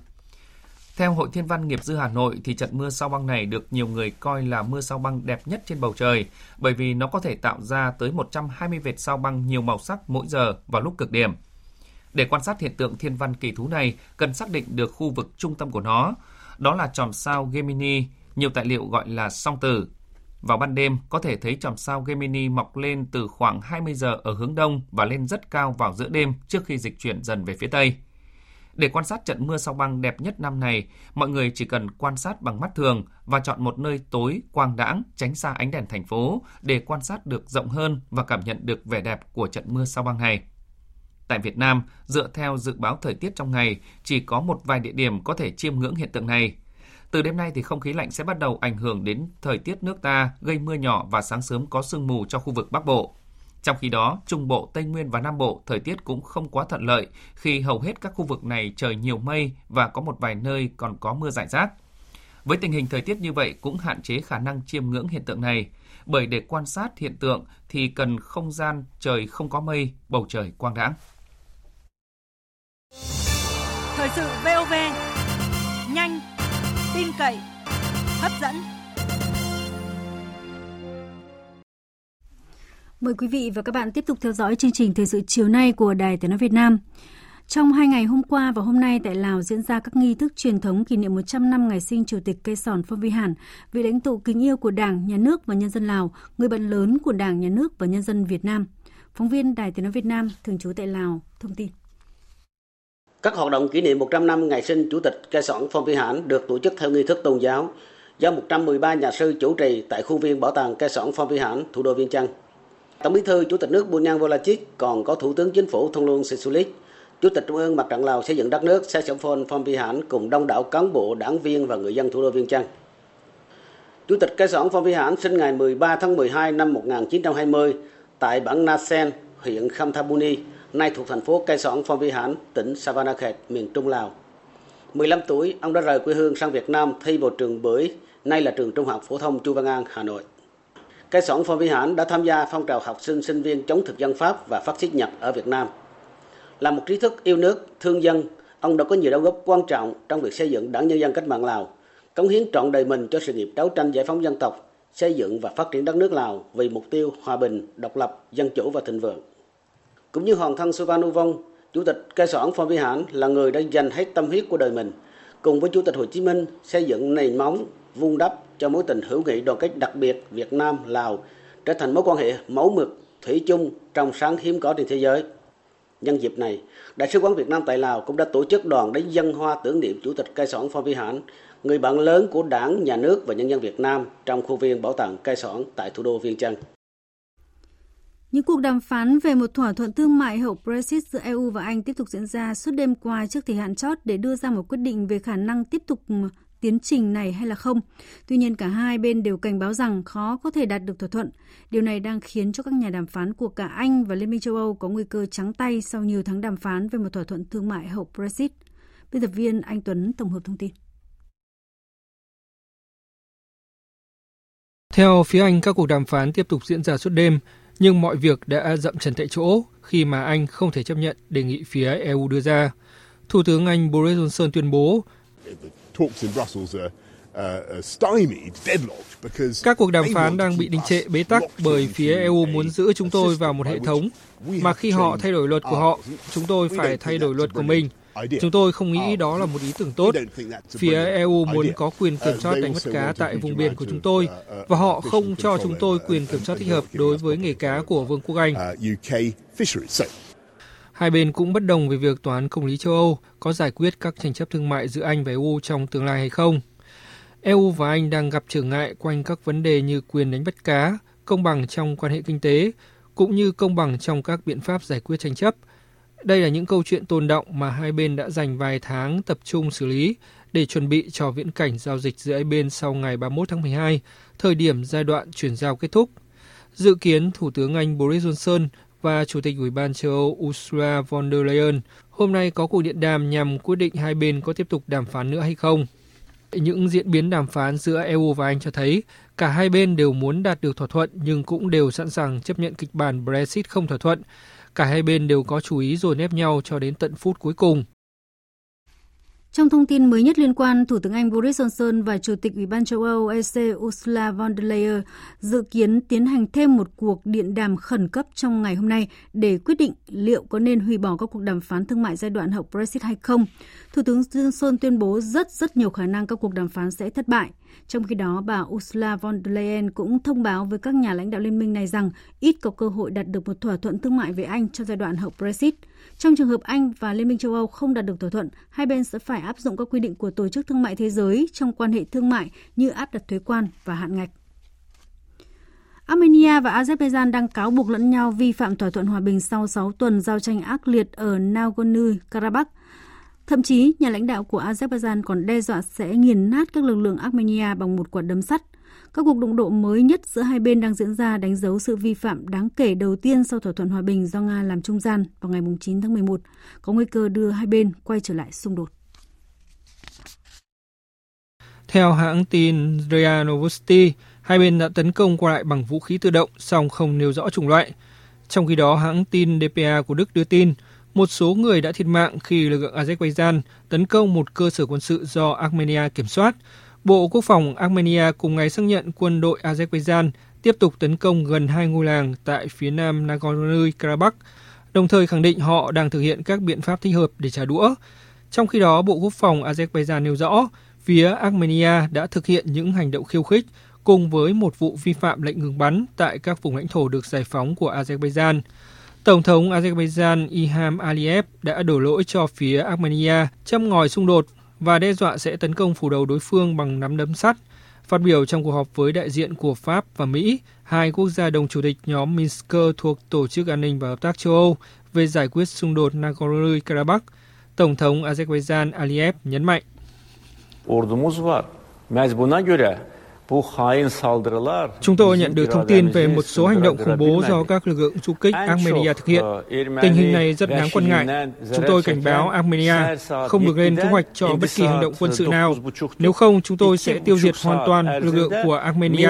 Theo Hội Thiên văn Nghiệp dư Hà Nội thì trận mưa sao băng này được nhiều người coi là mưa sao băng đẹp nhất trên bầu trời bởi vì nó có thể tạo ra tới 120 vệt sao băng nhiều màu sắc mỗi giờ vào lúc cực điểm. Để quan sát hiện tượng thiên văn kỳ thú này, cần xác định được khu vực trung tâm của nó, đó là chòm sao Gemini, nhiều tài liệu gọi là song tử. Vào ban đêm, có thể thấy chòm sao Gemini mọc lên từ khoảng 20 giờ ở hướng đông và lên rất cao vào giữa đêm trước khi dịch chuyển dần về phía tây. Để quan sát trận mưa sao băng đẹp nhất năm này, mọi người chỉ cần quan sát bằng mắt thường và chọn một nơi tối, quang đãng, tránh xa ánh đèn thành phố để quan sát được rộng hơn và cảm nhận được vẻ đẹp của trận mưa sao băng này. Tại Việt Nam, dựa theo dự báo thời tiết trong ngày, chỉ có một vài địa điểm có thể chiêm ngưỡng hiện tượng này. Từ đêm nay thì không khí lạnh sẽ bắt đầu ảnh hưởng đến thời tiết nước ta, gây mưa nhỏ và sáng sớm có sương mù cho khu vực Bắc Bộ. Trong khi đó, Trung Bộ, Tây Nguyên và Nam Bộ thời tiết cũng không quá thuận lợi khi hầu hết các khu vực này trời nhiều mây và có một vài nơi còn có mưa rải rác. Với tình hình thời tiết như vậy cũng hạn chế khả năng chiêm ngưỡng hiện tượng này, bởi để quan sát hiện tượng thì cần không gian trời không có mây, bầu trời quang đãng. Thời sự VOV, nhanh, tin cậy, hấp dẫn. Mời quý vị và các bạn tiếp tục theo dõi chương trình Thời sự chiều nay của Đài Tiếng Nói Việt Nam. Trong hai ngày hôm qua và hôm nay tại Lào diễn ra các nghi thức truyền thống kỷ niệm 100 năm ngày sinh Chủ tịch Cây Sòn Phong Vi Hàn, vị lãnh tụ kính yêu của Đảng, Nhà nước và nhân dân Lào, người bạn lớn của Đảng, Nhà nước và nhân dân Việt Nam. Phóng viên Đài Tiếng Nói Việt Nam thường trú tại Lào thông tin. Các hoạt động kỷ niệm 100 năm ngày sinh Chủ tịch Cây Sòn Phong Vi Hàn được tổ chức theo nghi thức tôn giáo do 113 nhà sư chủ trì tại khuôn viên bảo tàng Cây Sòn Phong Vi Hàn, thủ đô Viên Chăn. Tổng Bí thư Chủ tịch nước Bunyang Volachit còn có Thủ tướng Chính phủ Thông Luân Sisulit, Chủ tịch Trung ương Mặt trận Lào xây dựng đất nước Sai Sổng phôn Phong Vi Hãn cùng đông đảo cán bộ, đảng viên và người dân thủ đô Viên Chăn. Chủ tịch Cây Sỏn Phong Vi Hãn sinh ngày 13 tháng 12 năm 1920 tại bản Na Sen, huyện Khamthabuni, nay thuộc thành phố Cây Sỏn Phong Vi Hãn, tỉnh Savanakhet, miền Trung Lào. 15 tuổi, ông đã rời quê hương sang Việt Nam thi vào trường Bưởi, nay là trường Trung học phổ thông Chu Văn An, Hà Nội. Cây sỏn Phong Vi Hãn đã tham gia phong trào học sinh sinh viên chống thực dân Pháp và phát xít Nhật ở Việt Nam. Là một trí thức yêu nước, thương dân, ông đã có nhiều đóng góp quan trọng trong việc xây dựng Đảng Nhân dân Cách mạng Lào, cống hiến trọn đời mình cho sự nghiệp đấu tranh giải phóng dân tộc, xây dựng và phát triển đất nước Lào vì mục tiêu hòa bình, độc lập, dân chủ và thịnh vượng. Cũng như hoàng thân Suvanu Vong, Chủ tịch Cây Soạn Phong Vi Hãn là người đã dành hết tâm huyết của đời mình, cùng với Chủ tịch Hồ Chí Minh xây dựng nền móng, vun đắp cho mối tình hữu nghị đoàn kết đặc biệt Việt Nam Lào trở thành mối quan hệ mẫu mực thủy chung trong sáng hiếm có trên thế giới. Nhân dịp này, Đại sứ quán Việt Nam tại Lào cũng đã tổ chức đoàn đến dân hoa tưởng niệm Chủ tịch Cây Sỏn Phong Vi Hãn, người bạn lớn của Đảng, Nhà nước và nhân dân Việt Nam trong khu viên bảo tàng Cây Sỏn tại thủ đô Viên Chăn. Những cuộc đàm phán về một thỏa thuận thương mại hậu Brexit giữa EU và Anh tiếp tục diễn ra suốt đêm qua trước thời hạn chót để đưa ra một quyết định về khả năng tiếp tục tiến trình này hay là không. Tuy nhiên cả hai bên đều cảnh báo rằng khó có thể đạt được thỏa thuận. Điều này đang khiến cho các nhà đàm phán của cả Anh và Liên minh châu Âu có nguy cơ trắng tay sau nhiều tháng đàm phán về một thỏa thuận thương mại hậu Brexit. Biên tập viên Anh Tuấn tổng hợp thông tin. Theo phía Anh, các cuộc đàm phán tiếp tục diễn ra suốt đêm, nhưng mọi việc đã dậm chân tại chỗ khi mà Anh không thể chấp nhận đề nghị phía EU đưa ra. Thủ tướng Anh Boris Johnson tuyên bố các cuộc đàm phán đang bị đình trệ bế tắc bởi phía EU muốn giữ chúng tôi vào một hệ thống mà khi họ thay đổi luật của họ, chúng tôi phải thay đổi luật của mình. Chúng tôi không nghĩ đó là một ý tưởng tốt. Phía EU muốn có quyền kiểm soát đánh bắt cá tại vùng biển của chúng tôi và họ không cho chúng tôi quyền kiểm soát thích hợp đối với nghề cá của Vương quốc Anh. Hai bên cũng bất đồng về việc Tòa án Công lý châu Âu có giải quyết các tranh chấp thương mại giữa Anh và EU trong tương lai hay không. EU và Anh đang gặp trở ngại quanh các vấn đề như quyền đánh bắt cá, công bằng trong quan hệ kinh tế, cũng như công bằng trong các biện pháp giải quyết tranh chấp. Đây là những câu chuyện tồn động mà hai bên đã dành vài tháng tập trung xử lý để chuẩn bị cho viễn cảnh giao dịch giữa hai bên sau ngày 31 tháng 12, thời điểm giai đoạn chuyển giao kết thúc. Dự kiến Thủ tướng Anh Boris Johnson và Chủ tịch Ủy ban châu Âu Ursula von der Leyen, hôm nay có cuộc điện đàm nhằm quyết định hai bên có tiếp tục đàm phán nữa hay không. Những diễn biến đàm phán giữa EU và Anh cho thấy, cả hai bên đều muốn đạt được thỏa thuận nhưng cũng đều sẵn sàng chấp nhận kịch bản Brexit không thỏa thuận. Cả hai bên đều có chú ý dồn ép nhau cho đến tận phút cuối cùng. Trong thông tin mới nhất liên quan, Thủ tướng Anh Boris Johnson và Chủ tịch Ủy ban châu Âu EC Ursula von der Leyen dự kiến tiến hành thêm một cuộc điện đàm khẩn cấp trong ngày hôm nay để quyết định liệu có nên hủy bỏ các cuộc đàm phán thương mại giai đoạn hậu Brexit hay không. Thủ tướng Johnson tuyên bố rất rất nhiều khả năng các cuộc đàm phán sẽ thất bại. Trong khi đó, bà Ursula von der Leyen cũng thông báo với các nhà lãnh đạo liên minh này rằng ít có cơ hội đạt được một thỏa thuận thương mại với Anh trong giai đoạn hậu Brexit. Trong trường hợp Anh và Liên minh châu Âu không đạt được thỏa thuận, hai bên sẽ phải áp dụng các quy định của Tổ chức Thương mại Thế giới trong quan hệ thương mại như áp đặt thuế quan và hạn ngạch. Armenia và Azerbaijan đang cáo buộc lẫn nhau vi phạm thỏa thuận hòa bình sau 6 tuần giao tranh ác liệt ở Nagorno-Karabakh. Thậm chí, nhà lãnh đạo của Azerbaijan còn đe dọa sẽ nghiền nát các lực lượng Armenia bằng một quả đấm sắt. Các cuộc đụng độ mới nhất giữa hai bên đang diễn ra đánh dấu sự vi phạm đáng kể đầu tiên sau thỏa thuận hòa bình do Nga làm trung gian vào ngày 9 tháng 11, có nguy cơ đưa hai bên quay trở lại xung đột. Theo hãng tin RIA Novosti, hai bên đã tấn công qua lại bằng vũ khí tự động, song không nêu rõ chủng loại. Trong khi đó, hãng tin DPA của Đức đưa tin, một số người đã thiệt mạng khi lực lượng Azerbaijan tấn công một cơ sở quân sự do Armenia kiểm soát. Bộ Quốc phòng Armenia cùng ngày xác nhận quân đội Azerbaijan tiếp tục tấn công gần hai ngôi làng tại phía nam Nagorno-Karabakh, đồng thời khẳng định họ đang thực hiện các biện pháp thích hợp để trả đũa. Trong khi đó, Bộ Quốc phòng Azerbaijan nêu rõ, phía Armenia đã thực hiện những hành động khiêu khích cùng với một vụ vi phạm lệnh ngừng bắn tại các vùng lãnh thổ được giải phóng của Azerbaijan. Tổng thống Azerbaijan Ilham Aliyev đã đổ lỗi cho phía Armenia châm ngòi xung đột và đe dọa sẽ tấn công phủ đầu đối phương bằng nắm đấm sắt. Phát biểu trong cuộc họp với đại diện của Pháp và Mỹ, hai quốc gia đồng chủ tịch nhóm Minsk thuộc Tổ chức An ninh và Hợp tác châu Âu về giải quyết xung đột Nagorno-Karabakh, Tổng thống Azerbaijan Aliyev nhấn mạnh. Ordumuz var. Mecbuna göre Chúng tôi nhận được thông tin về một số hành động khủng bố do các lực lượng du kích Armenia thực hiện. Tình hình này rất đáng quan ngại. Chúng tôi cảnh báo Armenia không được lên kế hoạch cho bất kỳ hành động quân sự nào. Nếu không, chúng tôi sẽ tiêu diệt hoàn toàn lực lượng của Armenia.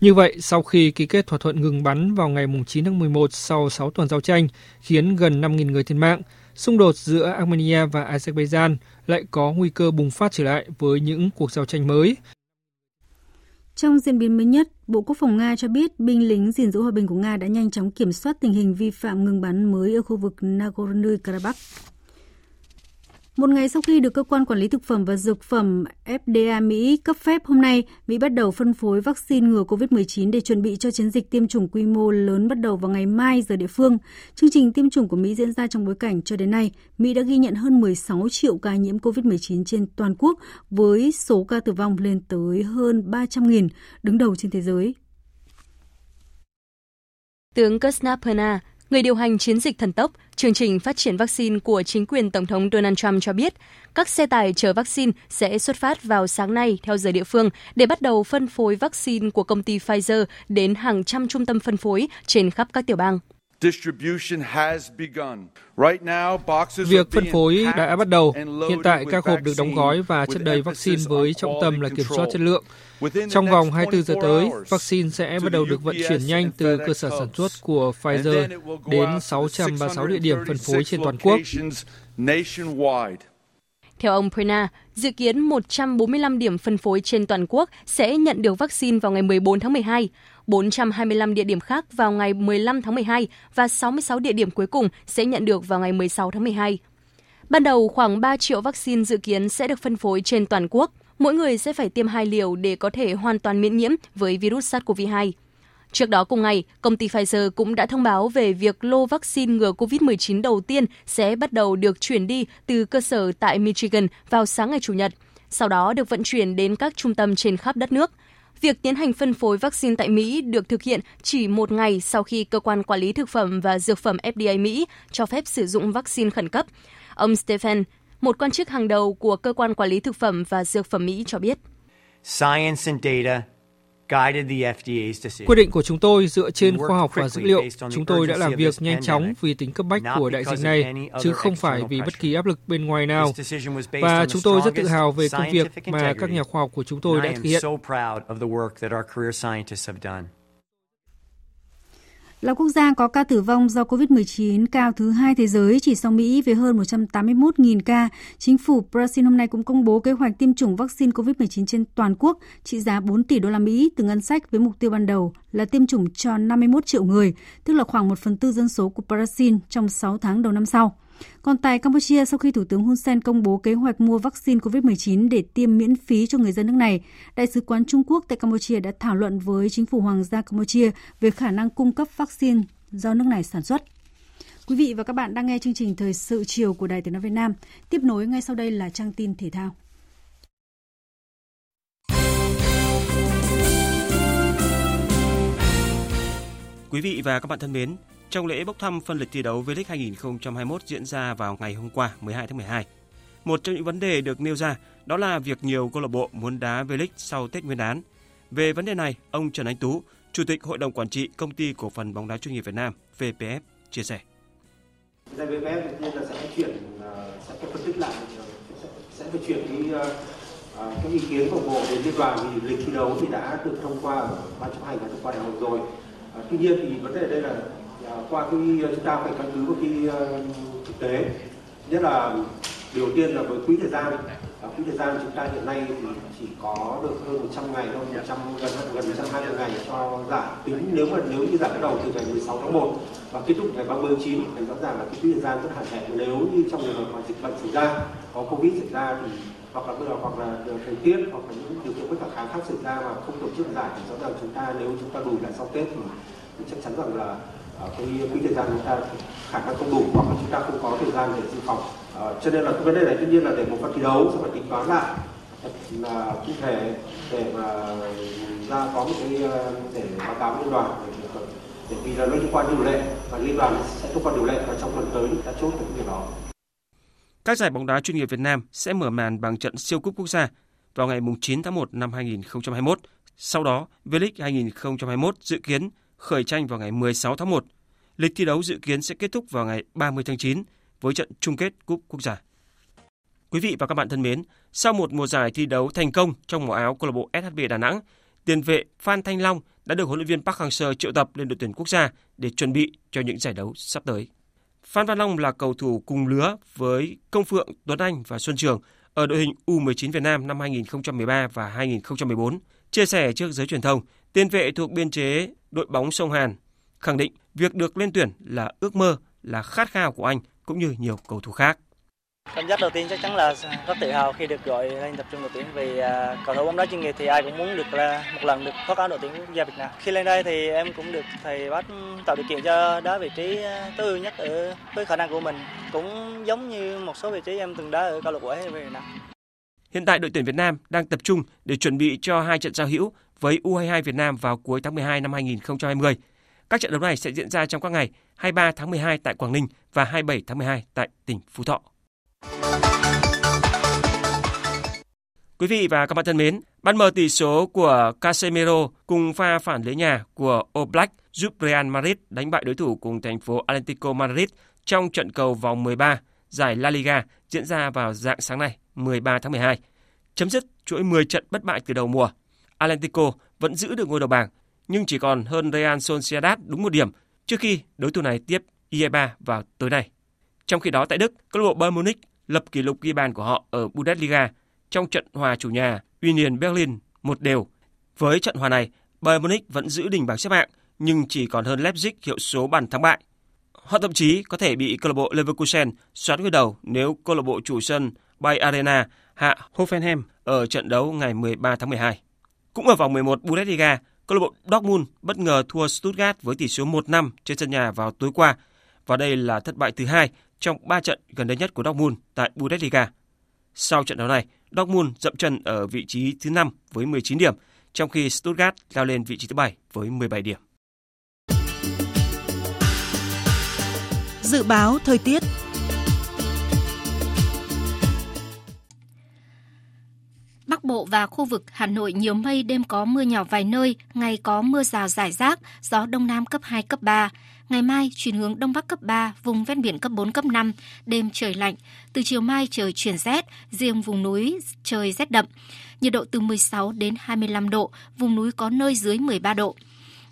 Như vậy, sau khi ký kết thỏa thuận ngừng bắn vào ngày 9 tháng 11 sau 6 tuần giao tranh, khiến gần 5.000 người thiệt mạng, xung đột giữa Armenia và Azerbaijan lại có nguy cơ bùng phát trở lại với những cuộc giao tranh mới. Trong diễn biến mới nhất, Bộ Quốc phòng Nga cho biết binh lính gìn giữ hòa bình của Nga đã nhanh chóng kiểm soát tình hình vi phạm ngừng bắn mới ở khu vực Nagorno-Karabakh. Một ngày sau khi được cơ quan quản lý thực phẩm và dược phẩm FDA Mỹ cấp phép hôm nay, Mỹ bắt đầu phân phối vaccine ngừa COVID-19 để chuẩn bị cho chiến dịch tiêm chủng quy mô lớn bắt đầu vào ngày mai giờ địa phương. Chương trình tiêm chủng của Mỹ diễn ra trong bối cảnh cho đến nay, Mỹ đã ghi nhận hơn 16 triệu ca nhiễm COVID-19 trên toàn quốc với số ca tử vong lên tới hơn 300.000, đứng đầu trên thế giới. Tướng Kusnapana, người điều hành chiến dịch thần tốc, chương trình phát triển vaccine của chính quyền Tổng thống Donald Trump cho biết, các xe tải chở vaccine sẽ xuất phát vào sáng nay theo giờ địa phương để bắt đầu phân phối vaccine của công ty Pfizer đến hàng trăm trung tâm phân phối trên khắp các tiểu bang. Việc phân phối đã bắt đầu. Hiện tại các hộp được đóng gói và chất đầy vaccine với trọng tâm là kiểm soát chất lượng. Trong vòng 24 giờ tới, vaccine sẽ bắt đầu được vận chuyển nhanh từ cơ sở sản xuất của Pfizer đến 636 địa điểm phân phối trên toàn quốc. Theo ông Prena, dự kiến 145 điểm phân phối trên toàn quốc sẽ nhận được vaccine vào ngày 14 tháng 12, 425 địa điểm khác vào ngày 15 tháng 12 và 66 địa điểm cuối cùng sẽ nhận được vào ngày 16 tháng 12. Ban đầu, khoảng 3 triệu vaccine dự kiến sẽ được phân phối trên toàn quốc. Mỗi người sẽ phải tiêm hai liều để có thể hoàn toàn miễn nhiễm với virus SARS-CoV-2. Trước đó cùng ngày, công ty Pfizer cũng đã thông báo về việc lô vaccine ngừa COVID-19 đầu tiên sẽ bắt đầu được chuyển đi từ cơ sở tại Michigan vào sáng ngày Chủ nhật, sau đó được vận chuyển đến các trung tâm trên khắp đất nước. Việc tiến hành phân phối vaccine tại Mỹ được thực hiện chỉ một ngày sau khi cơ quan quản lý thực phẩm và dược phẩm FDA Mỹ cho phép sử dụng vaccine khẩn cấp. Ông Stephen, một quan chức hàng đầu của cơ quan quản lý thực phẩm và dược phẩm Mỹ cho biết. Science and data Quyết định của chúng tôi dựa trên khoa học và dữ liệu. Chúng tôi đã làm việc nhanh chóng vì tính cấp bách của đại dịch này, chứ không phải vì bất kỳ áp lực bên ngoài nào. Và chúng tôi rất tự hào về công việc mà các nhà khoa học của chúng tôi đã thực hiện là quốc gia có ca tử vong do COVID-19 cao thứ hai thế giới chỉ sau Mỹ với hơn 181.000 ca. Chính phủ Brazil hôm nay cũng công bố kế hoạch tiêm chủng vaccine COVID-19 trên toàn quốc trị giá 4 tỷ đô la Mỹ từ ngân sách với mục tiêu ban đầu là tiêm chủng cho 51 triệu người, tức là khoảng 1 phần tư dân số của Brazil trong 6 tháng đầu năm sau. Còn tại Campuchia, sau khi Thủ tướng Hun Sen công bố kế hoạch mua vaccine COVID-19 để tiêm miễn phí cho người dân nước này, Đại sứ quán Trung Quốc tại Campuchia đã thảo luận với chính phủ Hoàng gia Campuchia về khả năng cung cấp vaccine do nước này sản xuất. Quý vị và các bạn đang nghe chương trình Thời sự chiều của Đài Tiếng Nói Việt Nam. Tiếp nối ngay sau đây là trang tin thể thao. Quý vị và các bạn thân mến, trong lễ bốc thăm phân lịch thi đấu V-League 2021 diễn ra vào ngày hôm qua 12 tháng 12, một trong những vấn đề được nêu ra đó là việc nhiều câu lạc bộ muốn đá V-League sau Tết Nguyên đán. Về vấn đề này, ông Trần Anh Tú, Chủ tịch Hội đồng Quản trị Công ty Cổ phần bóng đá chuyên nghiệp Việt Nam VPF chia sẻ. Ra VPF nên là sẽ chuyển ờ, sẽ phải phân tích lại ờ, sẽ, sẽ phải chuyển đi uh, các ý kiến của bộ đến liên đoàn vì lịch thi đấu thì đã được thông qua ban chấp hành và thông qua đại hội rồi. Tuy nhiên thì vấn đề đây là Ờ, qua khi ờ, chúng ta phải căn cứ vào cái ờ, thực tế. Nhất là điều tiên là với quỹ thời gian. Quỹ thời gian chúng ta hiện nay thì chỉ có được hơn 100 ngày thôi 100 gần gần 120 ngày cho giải tính nếu mà, nếu như giải bắt đầu từ ngày 16 tháng 1 và kết thúc ngày 30 tháng 9 thì rõ ràng là cái quỹ thời gian rất hạn hẹp nếu như trong trường hợp mà dịch bệnh xảy ra, có covid xảy ra thì hoặc là bây giờ, hoặc là thời tiết hoặc là những điều kiện bất khả kháng khác xảy ra mà không tổ chức giải thì rõ ràng chúng ta, nếu chúng ta đủ lại sau tết thì chắc chắn rằng là Ờ, cái quỹ thời gian chúng ta khả năng không đủ hoặc là chúng ta không có thời gian để dự phòng à, cho nên là cái vấn đề này tất nhiên là để một phần thi đấu sẽ phải tính toán lại là cụ thể để mà ra có một cái ờ, để báo cáo liên đoàn để, để vì là nó liên quan điều lệ và liên đoàn sẽ thông qua điều lệ và trong tuần tới đã chốt được việc đó. Các giải bóng đá chuyên nghiệp Việt Nam sẽ mở màn bằng trận siêu cúp quốc gia vào ngày 9 tháng 1 năm 2021. Sau đó, V-League 2021 dự kiến khởi tranh vào ngày 16 tháng 1. Lịch thi đấu dự kiến sẽ kết thúc vào ngày 30 tháng 9 với trận chung kết Cúp Quốc gia. Quý vị và các bạn thân mến, sau một mùa giải thi đấu thành công trong màu áo câu lạc bộ SHB Đà Nẵng, tiền vệ Phan Thanh Long đã được huấn luyện viên Park Hang-seo triệu tập lên đội tuyển quốc gia để chuẩn bị cho những giải đấu sắp tới. Phan Văn Long là cầu thủ cùng lứa với Công Phượng, Tuấn Anh và Xuân Trường ở đội hình U19 Việt Nam năm 2013 và 2014. Chia sẻ trước giới truyền thông, tiền vệ thuộc biên chế đội bóng sông Hàn khẳng định việc được lên tuyển là ước mơ, là khát khao của anh cũng như nhiều cầu thủ khác. Cảm giác đầu tiên chắc chắn là rất tự hào khi được gọi lên tập trung đội tuyển vì à, cầu thủ bóng đá chuyên nghiệp thì ai cũng muốn được là một lần được khoác áo đội tuyển quốc gia Việt Nam. Khi lên đây thì em cũng được thầy bắt tạo điều kiện cho đá vị trí à, tối ưu nhất ở với khả năng của mình, cũng giống như một số vị trí em từng đá ở câu lạc bộ Việt Nam. Hiện tại đội tuyển Việt Nam đang tập trung để chuẩn bị cho hai trận giao hữu với U22 Việt Nam vào cuối tháng 12 năm 2020. Các trận đấu này sẽ diễn ra trong các ngày 23 tháng 12 tại Quảng Ninh và 27 tháng 12 tại tỉnh Phú Thọ. Quý vị và các bạn thân mến, bàn mở tỷ số của Casemiro cùng pha phản lưới nhà của Oblak giúp Real Madrid đánh bại đối thủ cùng thành phố Atlético Madrid trong trận cầu vòng 13 giải La Liga diễn ra vào dạng sáng nay 13 tháng 12. Chấm dứt chuỗi 10 trận bất bại từ đầu mùa. Atlético vẫn giữ được ngôi đầu bảng nhưng chỉ còn hơn Real Sociedad đúng một điểm trước khi đối thủ này tiếp IE3 vào tối nay. Trong khi đó tại Đức, câu lạc bộ Bayern Munich lập kỷ lục ghi bàn của họ ở Bundesliga trong trận hòa chủ nhà Union Berlin một đều. Với trận hòa này, Bayern Munich vẫn giữ đỉnh bảng xếp hạng nhưng chỉ còn hơn Leipzig hiệu số bàn thắng bại. Họ thậm chí có thể bị câu lạc bộ Leverkusen xoát ngôi đầu nếu câu lạc bộ chủ sân Bay Arena hạ Hoffenheim ở trận đấu ngày 13 tháng 12. Cũng ở vòng 11 Bundesliga, câu lạc bộ Dortmund bất ngờ thua Stuttgart với tỷ số 1-5 trên sân nhà vào tối qua và đây là thất bại thứ hai trong 3 trận gần đây nhất của Dortmund tại Bundesliga. Sau trận đấu này, Dortmund dậm chân ở vị trí thứ 5 với 19 điểm, trong khi Stuttgart leo lên vị trí thứ 7 với 17 điểm. Dự báo thời tiết Bắc Bộ và khu vực Hà Nội nhiều mây, đêm có mưa nhỏ vài nơi, ngày có mưa rào rải rác, gió Đông Nam cấp 2, cấp 3. Ngày mai chuyển hướng Đông Bắc cấp 3, vùng ven biển cấp 4, cấp 5, đêm trời lạnh. Từ chiều mai trời chuyển rét, riêng vùng núi trời rét đậm. Nhiệt độ từ 16 đến 25 độ, vùng núi có nơi dưới 13 độ.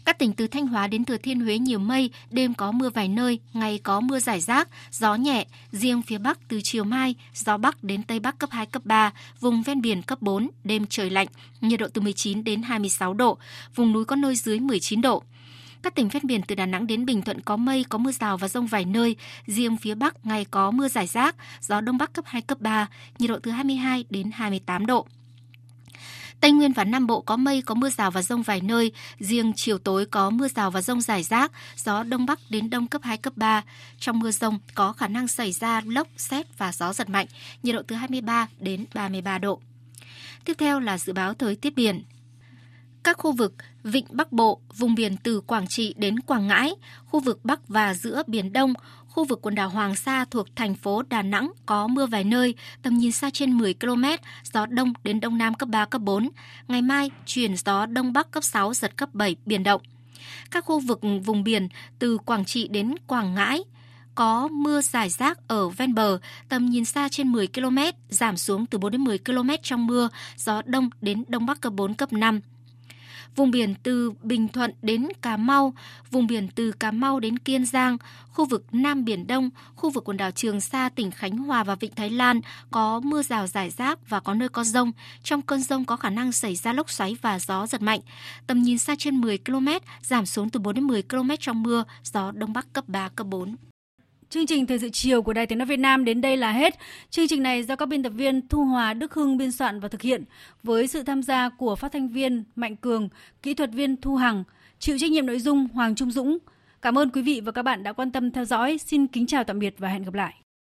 Các tỉnh từ Thanh Hóa đến Thừa Thiên Huế nhiều mây, đêm có mưa vài nơi, ngày có mưa rải rác, gió nhẹ, riêng phía Bắc từ chiều mai, gió Bắc đến Tây Bắc cấp 2, cấp 3, vùng ven biển cấp 4, đêm trời lạnh, nhiệt độ từ 19 đến 26 độ, vùng núi có nơi dưới 19 độ. Các tỉnh ven biển từ Đà Nẵng đến Bình Thuận có mây, có mưa rào và rông vài nơi. Riêng phía Bắc ngày có mưa rải rác, gió Đông Bắc cấp 2, cấp 3, nhiệt độ từ 22 đến 28 độ. Tây Nguyên và Nam Bộ có mây, có mưa rào và rông vài nơi. Riêng chiều tối có mưa rào và rông rải rác, gió Đông Bắc đến Đông cấp 2, cấp 3. Trong mưa rông có khả năng xảy ra lốc, xét và gió giật mạnh, nhiệt độ từ 23 đến 33 độ. Tiếp theo là dự báo thời tiết biển. Các khu vực Vịnh Bắc Bộ, vùng biển từ Quảng Trị đến Quảng Ngãi, khu vực Bắc và giữa Biển Đông, khu vực quần đảo Hoàng Sa thuộc thành phố Đà Nẵng có mưa vài nơi, tầm nhìn xa trên 10 km, gió đông đến đông nam cấp 3, cấp 4. Ngày mai, chuyển gió đông bắc cấp 6, giật cấp 7, biển động. Các khu vực vùng biển từ Quảng Trị đến Quảng Ngãi, có mưa rải rác ở ven bờ, tầm nhìn xa trên 10 km, giảm xuống từ 4 đến 10 km trong mưa, gió đông đến đông bắc cấp 4, cấp 5 vùng biển từ Bình Thuận đến Cà Mau, vùng biển từ Cà Mau đến Kiên Giang, khu vực Nam Biển Đông, khu vực quần đảo Trường Sa, tỉnh Khánh Hòa và Vịnh Thái Lan có mưa rào rải rác và có nơi có rông. Trong cơn rông có khả năng xảy ra lốc xoáy và gió giật mạnh. Tầm nhìn xa trên 10 km, giảm xuống từ 4 đến 10 km trong mưa, gió Đông Bắc cấp 3, cấp 4. Chương trình Thời sự chiều của Đài Tiếng Nói Việt Nam đến đây là hết. Chương trình này do các biên tập viên Thu Hòa, Đức Hưng biên soạn và thực hiện với sự tham gia của phát thanh viên Mạnh Cường, kỹ thuật viên Thu Hằng, chịu trách nhiệm nội dung Hoàng Trung Dũng. Cảm ơn quý vị và các bạn đã quan tâm theo dõi. Xin kính chào tạm biệt và hẹn gặp lại.